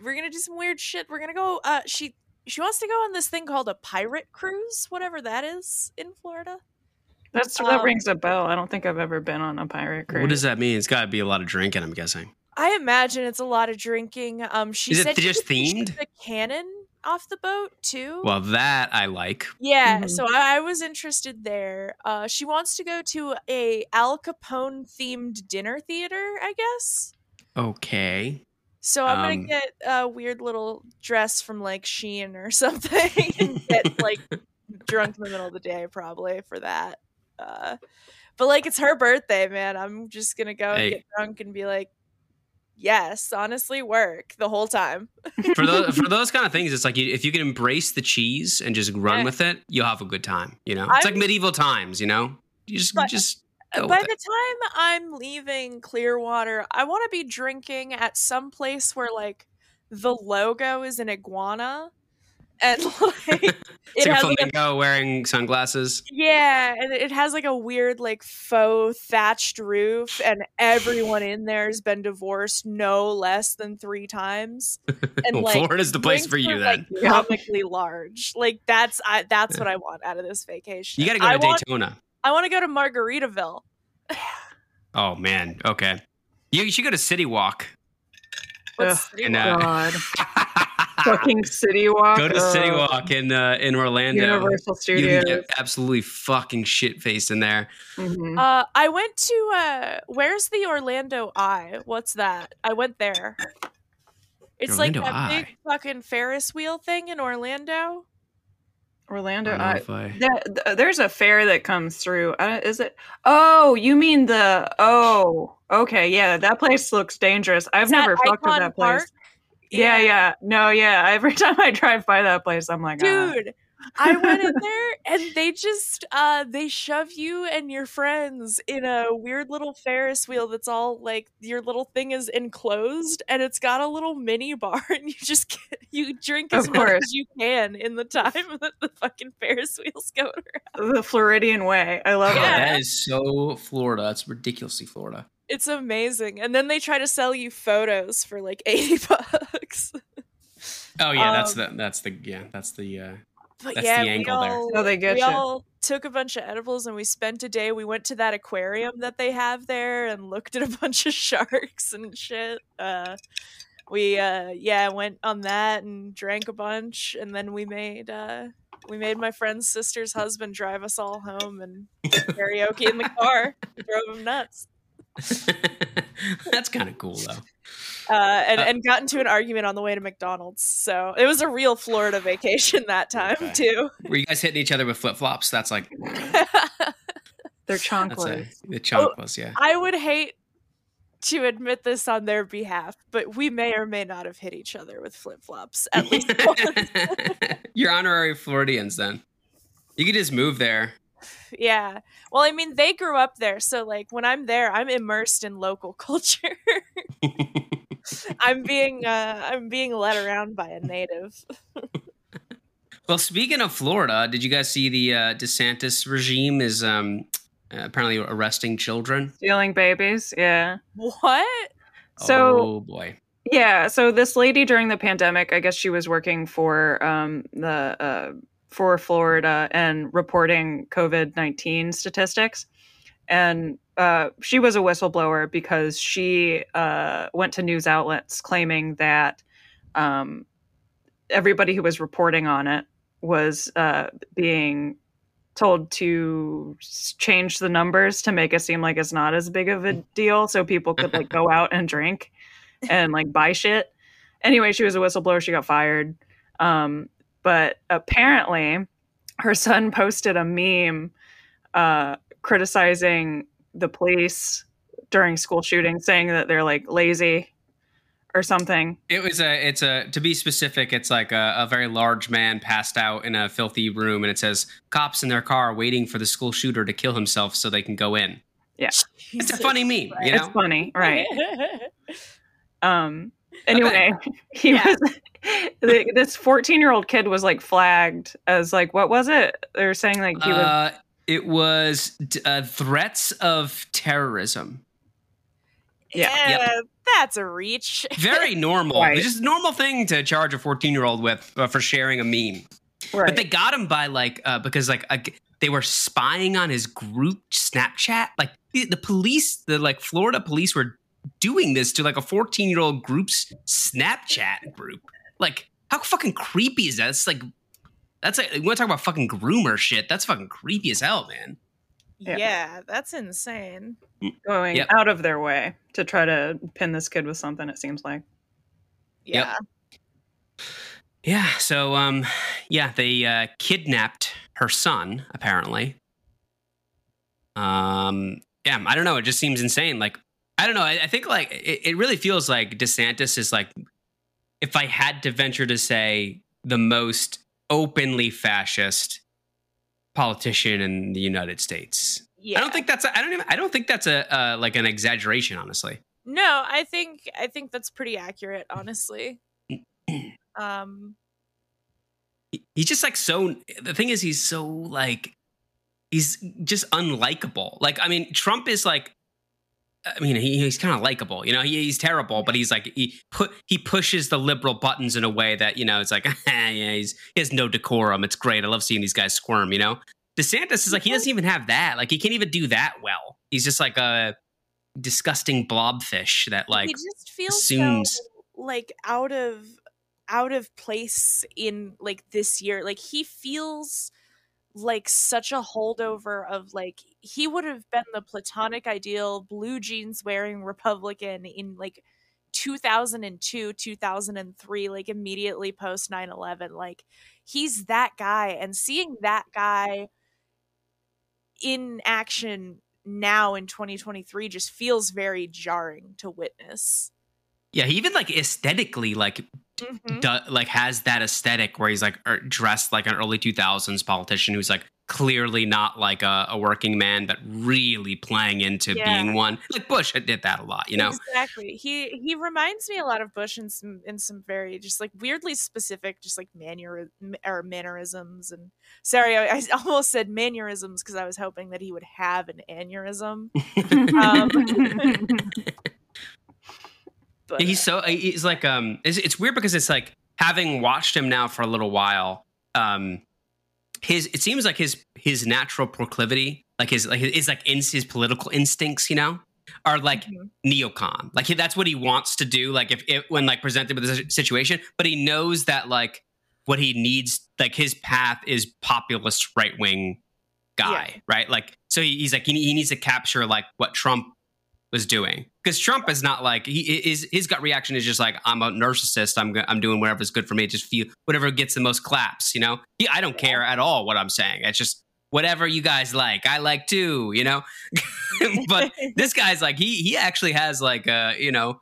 we're gonna do some weird shit. We're gonna go. Uh, she she wants to go on this thing called a pirate cruise, whatever that is in Florida. That's that Um, rings a bell. I don't think I've ever been on a pirate cruise. What does that mean? It's got to be a lot of drinking. I'm guessing. I imagine it's a lot of drinking. Um, she Is said she just could shoot themed? the cannon off the boat too. Well, that I like. yeah, Mhm. so I, I was interested there. Uh, she wants to go to a Al Capone themed dinner theater, I guess. Okay. So I'm Um, gonna get a weird little dress from like Shein or something and get like drunk in the middle of the day probably for that. Uh, but like it's her birthday, man. I'm just gonna go Hey. and get drunk and be like, yes, honestly, work the whole time. For those for those kind of things, it's like you, if you can embrace the cheese and just run Yeah. with it, you'll have a good time. You know, it's like I'm- medieval times. You know, you just But- just uh, By the it. time I'm leaving Clearwater, I want to be drinking at some place where like the logo is an iguana, and like It's it like has a like a flamingo wearing sunglasses. Yeah, and it has like a weird like faux thatched roof, and everyone in there has been divorced no less than three times. And well, like Florida's the place for you are, then. Like, comically large. Like that's I that's what I want out of this vacation. you got to go I to want, Daytona. I want to go to Margaritaville. Oh man. Okay. You, you should go to City Walk. What's Ugh, City and, Walk? uh, God, fucking City Walk. Go to City Walk in uh, in Orlando. Universal Studios. You can get absolutely fucking shit faced in there. Mhm. Uh, I went to uh, where's the Orlando Eye? What's that? I went there. It's Orlando like that Eye. big fucking Ferris wheel thing in Orlando. Orlando. I I, if th- there's a fair that comes through. Uh, is it? Oh, you mean the? Oh, okay. Yeah, that place looks dangerous. I've Is that never fucked with that place. Park? Yeah, yeah. No, yeah. Every time I drive by that place, I'm like, ah. dude i went in there and they just uh they shove you and your friends in a weird little ferris wheel that's all like your little thing is enclosed and it's got a little mini bar and you just get you drink as much as you can in the time that the fucking ferris wheel's going around the Floridian way. I love Yeah. it. That is so Florida. It's ridiculously Florida. It's amazing and then they try to sell you photos for like 80 bucks Oh yeah, that's Um, the that's the yeah that's the uh, but That's yeah the we angle there. all, Oh, they get we ya. all took a bunch of edibles and we spent a day. We went to that aquarium that they have there and looked at a bunch of sharks and shit. Uh, we uh, yeah went on that and drank a bunch, and then we made uh, we made my friend's sister's husband drive us all home and did karaoke in the car. Drove him nuts. that's kind of cool though. Uh, and, Uh, and got into an argument on the way to McDonald's. So it was a real Florida vacation that time Okay. too. Were you guys hitting each other with flip flops? That's like They're that's a, chonklers. the chunk was yeah. I would hate to admit this on their behalf, but we may or may not have hit each other with flip flops at least once. You're honorary Floridians then. You could just move there. Yeah. Well, I mean, they grew up there, so like when I'm there, I'm immersed in local culture. I'm being uh, I'm being led around by a native. Well, speaking of Florida, did you guys see the uh, DeSantis regime is um, uh, apparently arresting children? Stealing babies. Yeah. What? So oh boy, Yeah, so this lady during the pandemic, I guess she was working for um, the uh, for Florida and reporting COVID nineteen statistics, and uh, she was a whistleblower because she uh, went to news outlets claiming that um, everybody who was reporting on it was uh, being told to change the numbers to make it seem like it's not as big of a deal, so people could like go out and drink and like buy shit. Anyway, she was a whistleblower. She got fired. Um, but apparently, her son posted a meme uh, criticizing the police during school shootings, saying that they're like lazy or something. It was a. It's a. To be specific, it's like a, a very large man passed out in a filthy room, and it says cops in their car waiting for the school shooter to kill himself so they can go in. Yeah. It's a funny meme, you It's funny, right? Um. Anyway, he Yeah. was the- this 14 year old kid was like flagged as like what was it? They were saying like he was Uh, it was uh, threats of terrorism. Yeah. Yeah, that's a reach. Very normal. Right. It's just a normal thing to charge a 14 year old with uh, for sharing a meme. right. But they got him by like uh, because like uh, they were spying on his group Snapchat. Like the, the police, the like Florida police were doing this to like a 14 year old group's Snapchat group. Like how fucking creepy is that? It's like that's like you want to talk about fucking groomer shit. That's fucking creepy as hell, man. Yeah. Yeah. that's insane. going Yep. out of their way to try to pin this kid with something. It seems like. Yep. Yeah. Yeah. So um, yeah, they uh, kidnapped her son apparently. Um. Yeah. I don't know. It just seems insane. Like I don't know. I, I think like it, it really feels like DeSantis is like, if I had to venture to say, the most openly fascist politician in the United States. Yeah. I don't think that's. A, I don't even. I don't think that's a uh, like an exaggeration. Honestly. No, I think I think that's pretty accurate, honestly. um he- he's just like so the thing is he's so like he's just unlikable like i mean trump is like i mean he, he's kind of likable you know he, he's terrible but he's like he put he pushes the liberal buttons in a way that you know it's like yeah he's he has no decorum it's great i love seeing these guys squirm you know desantis is like he doesn't mm-hmm. even have that like he can't even do that well he's just like a disgusting blobfish that like he just feels assumes- so like out of out of place in like this year. Like he feels like such a holdover of like he would have been the platonic ideal blue jeans wearing Republican in like 2002, 2003, like immediately post 9 11. Like he's that guy. And seeing that guy in action now in 2023 just feels very jarring to witness. yeah even like aesthetically like Mhm. do, like has that aesthetic where he's like er, dressed like an early 2000s politician who's like clearly not like a, a working man but really playing into Yeah. being one like bush did that a lot you know exactly. He he reminds me a lot of Bush in some in some very just like weirdly specific, just like manner or mannerisms. And sorry, I, I almost said mannerisms because I was hoping that he would have an aneurysm. Um, But he's so he's like um it's, it's weird because it's like having watched him now for a little while um his it seems like his his natural proclivity like his like his like in his political instincts you know are like Mhm. neocon. Like he- that's what he wants to do like if it when like presented with a situation but he knows that like what he needs like his path is populist right wing guy right? Like so he, he's like he, he needs to capture like what trump was doing because trump is not like he is his gut reaction is just like i'm a narcissist. I'm i'm doing whatever's good for me. Just feel whatever gets the most claps you know? He, i don't care at all what i'm saying. It's just whatever you guys like. I like too you know? But this guy's like he he actually has like uh you know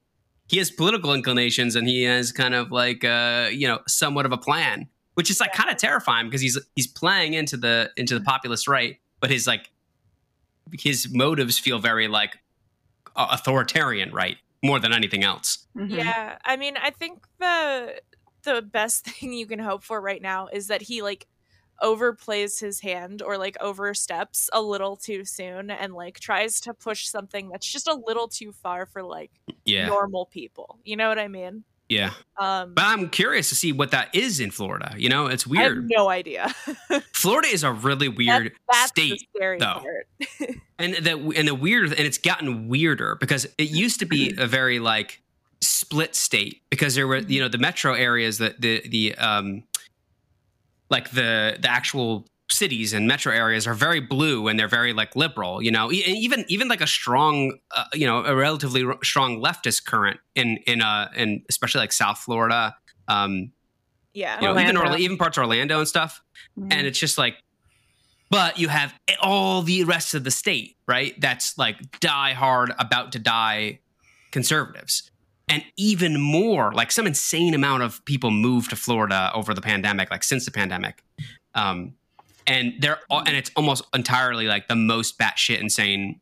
he has political inclinations and he has kind of like uh you know somewhat of a plan which is like kind of terrifying because he's he's playing into the into the populist right but his like his motives feel very like authoritarian right more than anything else. Mhm. yeah i mean i think the the best thing you can hope for right now is that he like overplays his hand or like oversteps a little too soon and like tries to push something that's just a little too far for like yeah. normal people. You know what i mean yeah. Um but i'm curious to see what that is in florida you know it's i have weird. no idea. Florida is a really weird that's state the scary though. and the and the weird and it's gotten weirder because it used to be a very like split state because there were you know the metro areas that the the um like the the actual cities and metro areas are very blue and they're very like liberal you know E- even even like a strong uh, you know a relatively r- strong leftist current in in uh in especially like south florida um yeah you know even Orlando. Orla- even parts of orlando and stuff Mhm. and it's just like but you have all the rest of the state right that's like die hard about to die conservatives and even more, like some insane amount of people moved to Florida over the pandemic, like since the pandemic. Um, and they're all, and it's almost entirely like the most batshit insane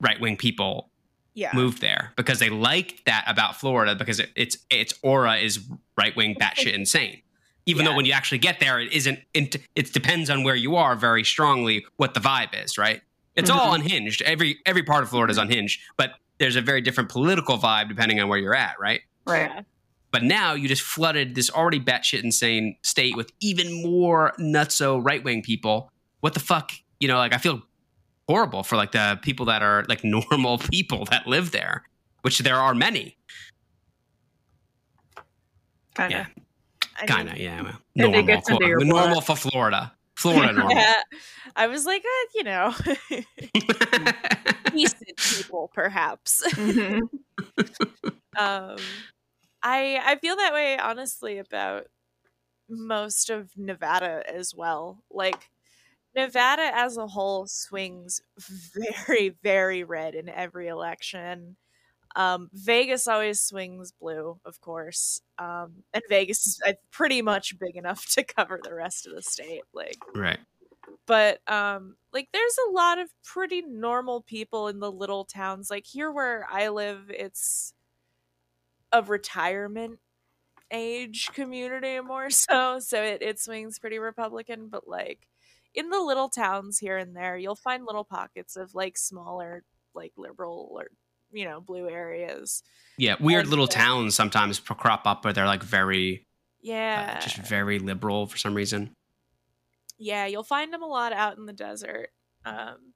right wing people Yeah. moved there because they like that about Florida because it, its its aura is right wing batshit insane. Even Yeah. though when you actually get there, it isn't. It, it depends on where you are very strongly what the vibe is. Right? It's all mm-hmm. unhinged. Every every part of Florida is unhinged, but there's a very different political vibe depending on where you're at. Right? Right. Yeah. But now you just flooded this already batshit insane state with even more nutso right wing people. What the fuck? You know, like I feel horrible for like the people that are like normal people that live there, which there are many. Kind of. Yeah. I Kind of, yeah. Well, normal, gets into quote- your normal for Florida. Florida normal. Yeah. I was like, eh, you know, decent people, perhaps. Mhm. um, I I feel that way honestly about most of Nevada as well. Like Nevada as a whole swings very very red in every election. Um, Vegas always swings blue, of course, um, and Vegas is uh, pretty much big enough to cover the rest of the state. Like, right. but um like there's a lot of pretty normal people in the little towns like here where i live it's a retirement age community more so so it, it swings pretty republican but like in the little towns here and there you'll find little pockets of like smaller like liberal or you know blue areas Yeah. Weird And, little uh, towns sometimes crop up where they're like very, uh, yeah just very liberal for some reason. yeah you'll find them a lot out in the desert um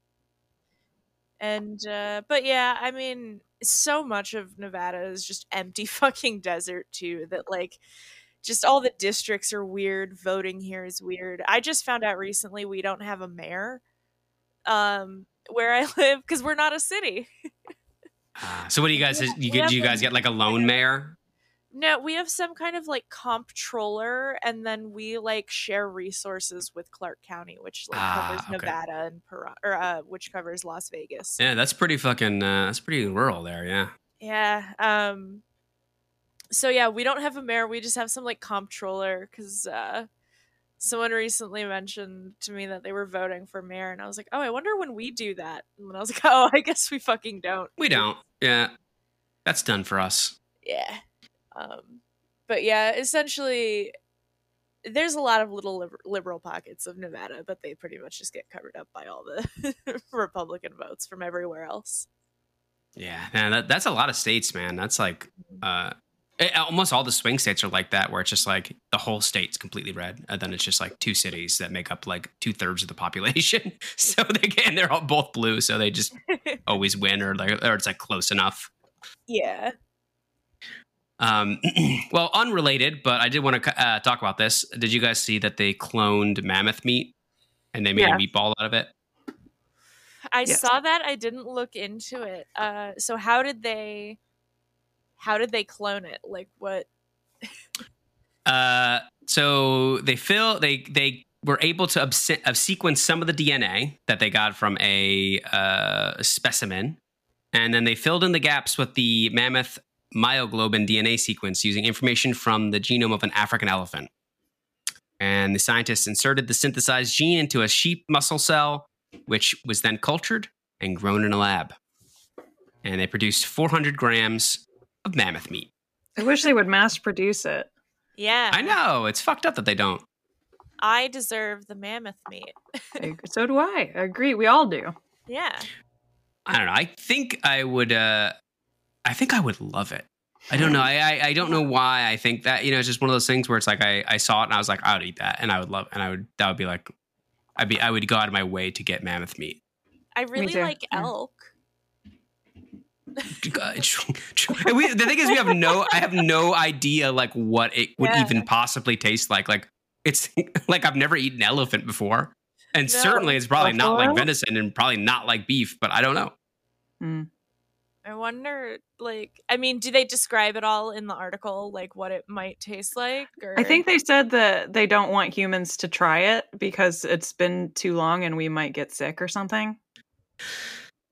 and uh but yeah i mean so much of nevada is just empty fucking desert too that like just all the districts are weird voting here is weird i just found out recently we don't have a mayor um where i live because we're not a city Uh, so what do you guys? You get? Do you guys get like a lone mayor? No we have some kind of like comptroller and then we like share resources with clark county which like Ah, covers okay. nevada and Pera- or uh which covers las vegas Yeah, that's pretty fucking. Uh, that's pretty rural there. Yeah. Yeah. Um so yeah, we don't have a mayor, we just have some like comptroller cuz uh someone recently mentioned to me that they were voting for mayor and I was like, "Oh, I wonder when we do that." And I was like, "Oh, I guess we fucking don't." We don't. Yeah. That's done for us. Yeah. Um but yeah, essentially there's a lot of little liber- liberal pockets of Nevada, but they pretty much just get covered up by all the Republican votes from everywhere else. Yeah, man, that, that's a lot of states, man. That's like uh, it, almost all the swing states are like that, where it's just like the whole state's completely red, and then it's just like two cities that make up like two thirds of the population. so they can, they're all both blue, so they just always win, or like, or it's like close enough. yeah. Um, well, unrelated, but I did want to uh, talk about this. Did you guys see that they cloned mammoth meat and they made Yeah. a meatball out of it? I Yes. saw that. I didn't look into it. Uh, so how did they? How did they clone it? Like what? Uh, so they fill they they were able to obs- uh, sequence some of the DNA that they got from a uh, specimen, and then they filled in the gaps with the mammoth myoglobin DNA sequence using information from the genome of an African elephant. And the scientists inserted the synthesized gene into a sheep muscle cell, which was then cultured and grown in a lab. And they produced 400 grams of mammoth meat. I wish they would mass produce it. Yeah, I know it's fucked up that they don't. I deserve the mammoth meat. So do I. I agree. We all do. Yeah, I don't know. I think I would. uh I think I would love it. I don't know. I, I I don't know why I think that. You know, it's just one of those things where it's like I I saw it and I was like, I would eat that, and I would love, and I would that would be like, I'd be I would go out of my way to get mammoth meat. I really too. like Yeah. elk. we, the thing is, we have no. I have no idea like what it would Yeah. even possibly taste like. Like it's like I've never eaten elephant before, and No. certainly it's probably not like venison and probably not like beef. But I don't know. Mm. I wonder, like, I mean, do they describe it all in the article, like what it might taste like? Or I think they said that they don't want humans to try it because it's been too long and we might get sick or something.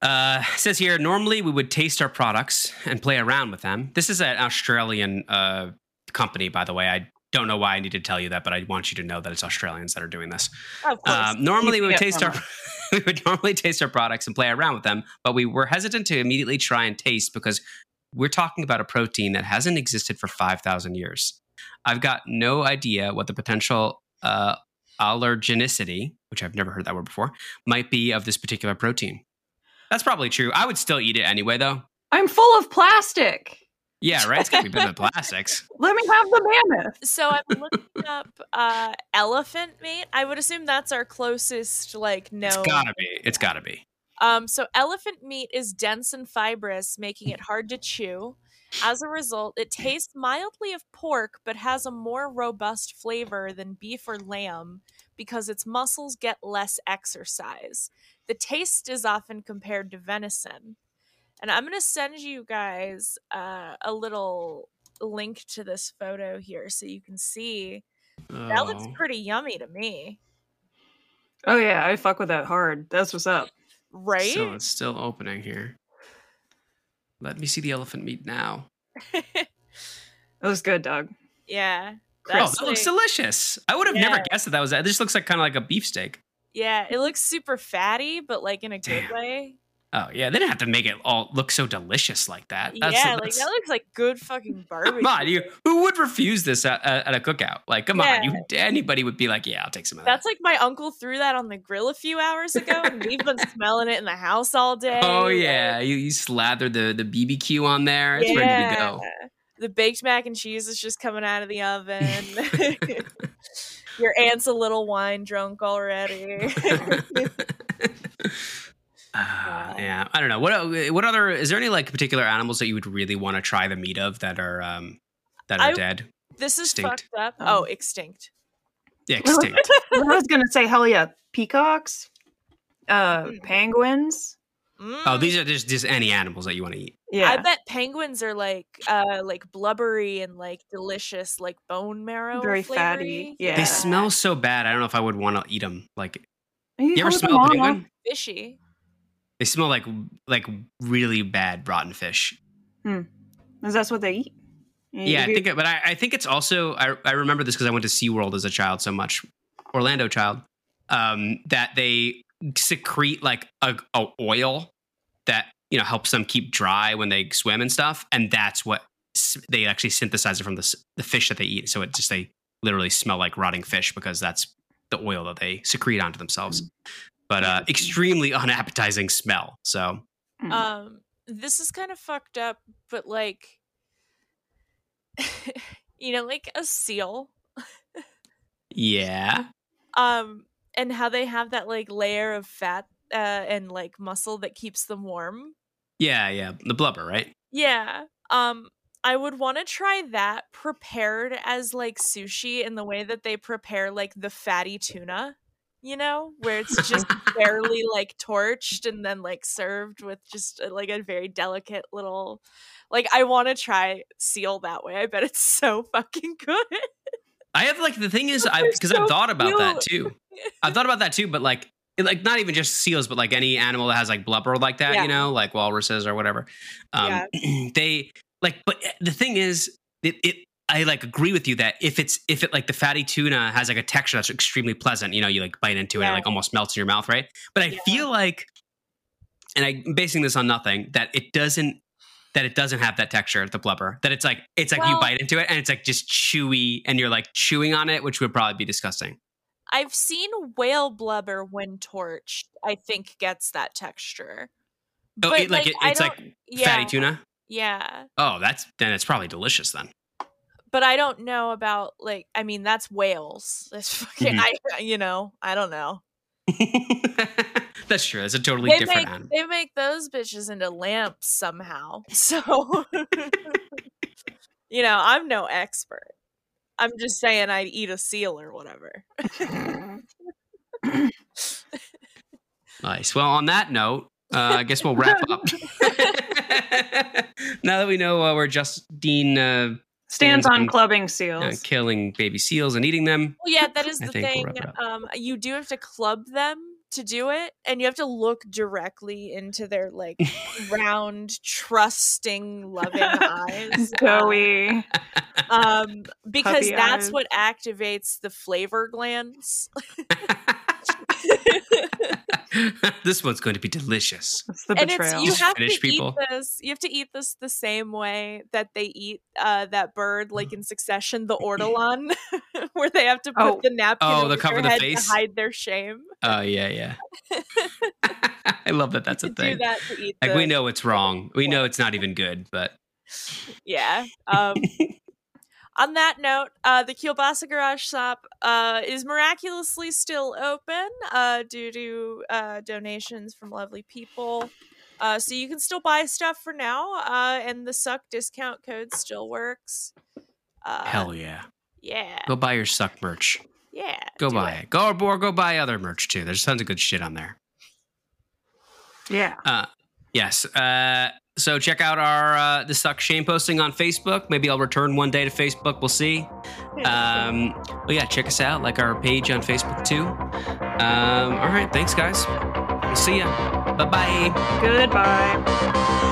Uh, it says here normally we would taste our products and play around with them. This is an Australian uh, company, by the way. I don't know why I need to tell you that, but I want you to know that it's Australians that are doing this. Of course. Um, normally, we would taste our from we would normally taste our products and play around with them, but we were hesitant to immediately try and taste because we're talking about a protein that hasn't existed for five thousand years. I've got no idea what the potential uh, allergenicity, which I've never heard that word before, might be of this particular protein. That's probably true. I would still eat it anyway, though. I'm full of plastic. Yeah, right. It's gonna be better than plastics. Let me have the mammoth. so I'm looking up uh, elephant meat. I would assume that's our closest, like, no. It's gotta be. It's gotta be. Um, so elephant meat is dense and fibrous, making it hard to chew. As a result, it tastes mildly of pork, but has a more robust flavor than beef or lamb because its muscles get less exercise. The taste is often compared to venison. And I'm going to send you guys uh, a little link to this photo here so you can see. That looks Oh. pretty yummy to me, Oh yeah, I fuck with that hard. That's what's up. right? So it's still opening here. Let me see the elephant meat now. That was good, Doug. yeah. Oh, That's that looks delicious. I would have never guessed that that was that. This looks like kind of like a beefsteak. Yeah, it looks super fatty, but like in a good Damn. way. Oh yeah, they didn't have to make it all look so delicious like that. That's, yeah, like that looks like good fucking barbecue. Come on, you who would refuse this at, at, a cookout? Like, come on, you anybody would be like, yeah, I'll take some of that. That's like my uncle threw that on the grill a few hours ago, and we've been smelling it in the house all oh, day. oh yeah, you, you slather the the BBQ on there. It's ready to go. The baked mac and cheese is just coming out of the oven. Your aunt's a little wine drunk already. Uh, yeah, I don't know. What what other is there any like particular animals that you would really want to try the meat of that are um that are I- dead? this is Extinct. fucked up. Oh. Oh, extinct. Yeah, extinct. I was gonna say hell yeah, peacocks, uh, Mm. penguins. Mm. oh, these are just just any animals that you want to eat. Yeah, I bet penguins are like uh like blubbery and like delicious, like bone marrow. Very flavory. fatty, yeah. They smell so bad. I don't know if I would want to eat them. Like, you, you ever hold them smell a on. penguin? fishy. They smell like like really bad rotten fish. Is that what they eat? Yeah, I think, it, but I, I think it's also I, I remember this because I went to SeaWorld as a child so much, Orlando child, um, that they secrete like a, a oil that you know helps them keep dry when they swim and stuff, and that's what they actually synthesize it from the the fish that they eat. So it just they literally smell like rotting fish because that's the oil that they secrete onto themselves. But uh, extremely unappetizing smell. So Mm. Um, this is kind of fucked up, but like, you know, like a seal. yeah, Um, and how they have that like layer of fat uh, and like muscle that keeps them warm. yeah, yeah, the blubber, right? Yeah. Um, I would want to try that prepared as like sushi in the way that they prepare like the fatty tuna, you know, where it's just barely like torched and then like served with just uh, like a very delicate little like I want to try seal that way. I bet it's so fucking good. I have like the thing is, I because so I've thought about that too. I've thought about that too, but like, it- like not even just seals, but like any animal that has like blubber like that, Yeah. you know, like walruses or whatever. Um, they like, but eh, the thing is, it, it. I like agree with you that if it's if it like the fatty tuna has like a texture that's extremely pleasant, you know, you like bite into it and it like almost melts in your mouth, right? But I Yeah. feel like, and I'm basing this on nothing, that it doesn't that it doesn't have that texture, the blubber. That it's like it's like you bite into it and it's like just chewy, and you're like chewing on it, which would probably be disgusting. I've seen whale blubber when torched. I think gets that texture. Oh, But, it, like, like, it, it's like fatty yeah. tuna. Yeah. Oh, that's then it's probably delicious then. But I don't know about like I mean that's whales. That's fucking Mhm. I you know, I don't know. that's true. It's a totally They different make animal. they make those bitches into lamps somehow. So you know, I'm no expert. I'm just saying I'd eat a seal or whatever. Nice. Well, on that note, uh, I guess we'll wrap up. now that we know uh, where Justine uh, Stands on on- clubbing uh, seals. killing baby seals and eating them, Well, yeah, that is the think we'll thing. wrap it up. Um, you do have to club them to do it and you have to look directly into their like round trusting loving eyes Joey. um because Puppy that's eyes. what activates the flavor glands this one's going to be delicious. That's the and betrayal. it's you have Finnish to people. eat this you have to eat this the same way that they eat uh that bird like in succession the ortolan where they have to put Oh. the napkin Oh, over the cover their the head face? to hide their shame Oh yeah, yeah. I love that. That's a to do thing. that to eat Like the- we know it's wrong. We know it's not even good, but yeah um on that note uh the kielbasa garage shop uh is miraculously still open uh due to uh donations from lovely people uh so you can still buy stuff for now uh and the Succ discount code still works uh hell yeah. yeah Go buy your Succ merch. yeah Go buy it. Go or go buy other merch too. There's tons of good shit on there. yeah. Uh, yes. Uh, so check out our uh, the Succ shame posting on Facebook. Maybe I'll return one day to Facebook. We'll see. Um, but yeah, check us out. Like our page on Facebook too. Um, all right. Thanks, guys. See ya. Bye bye. Goodbye.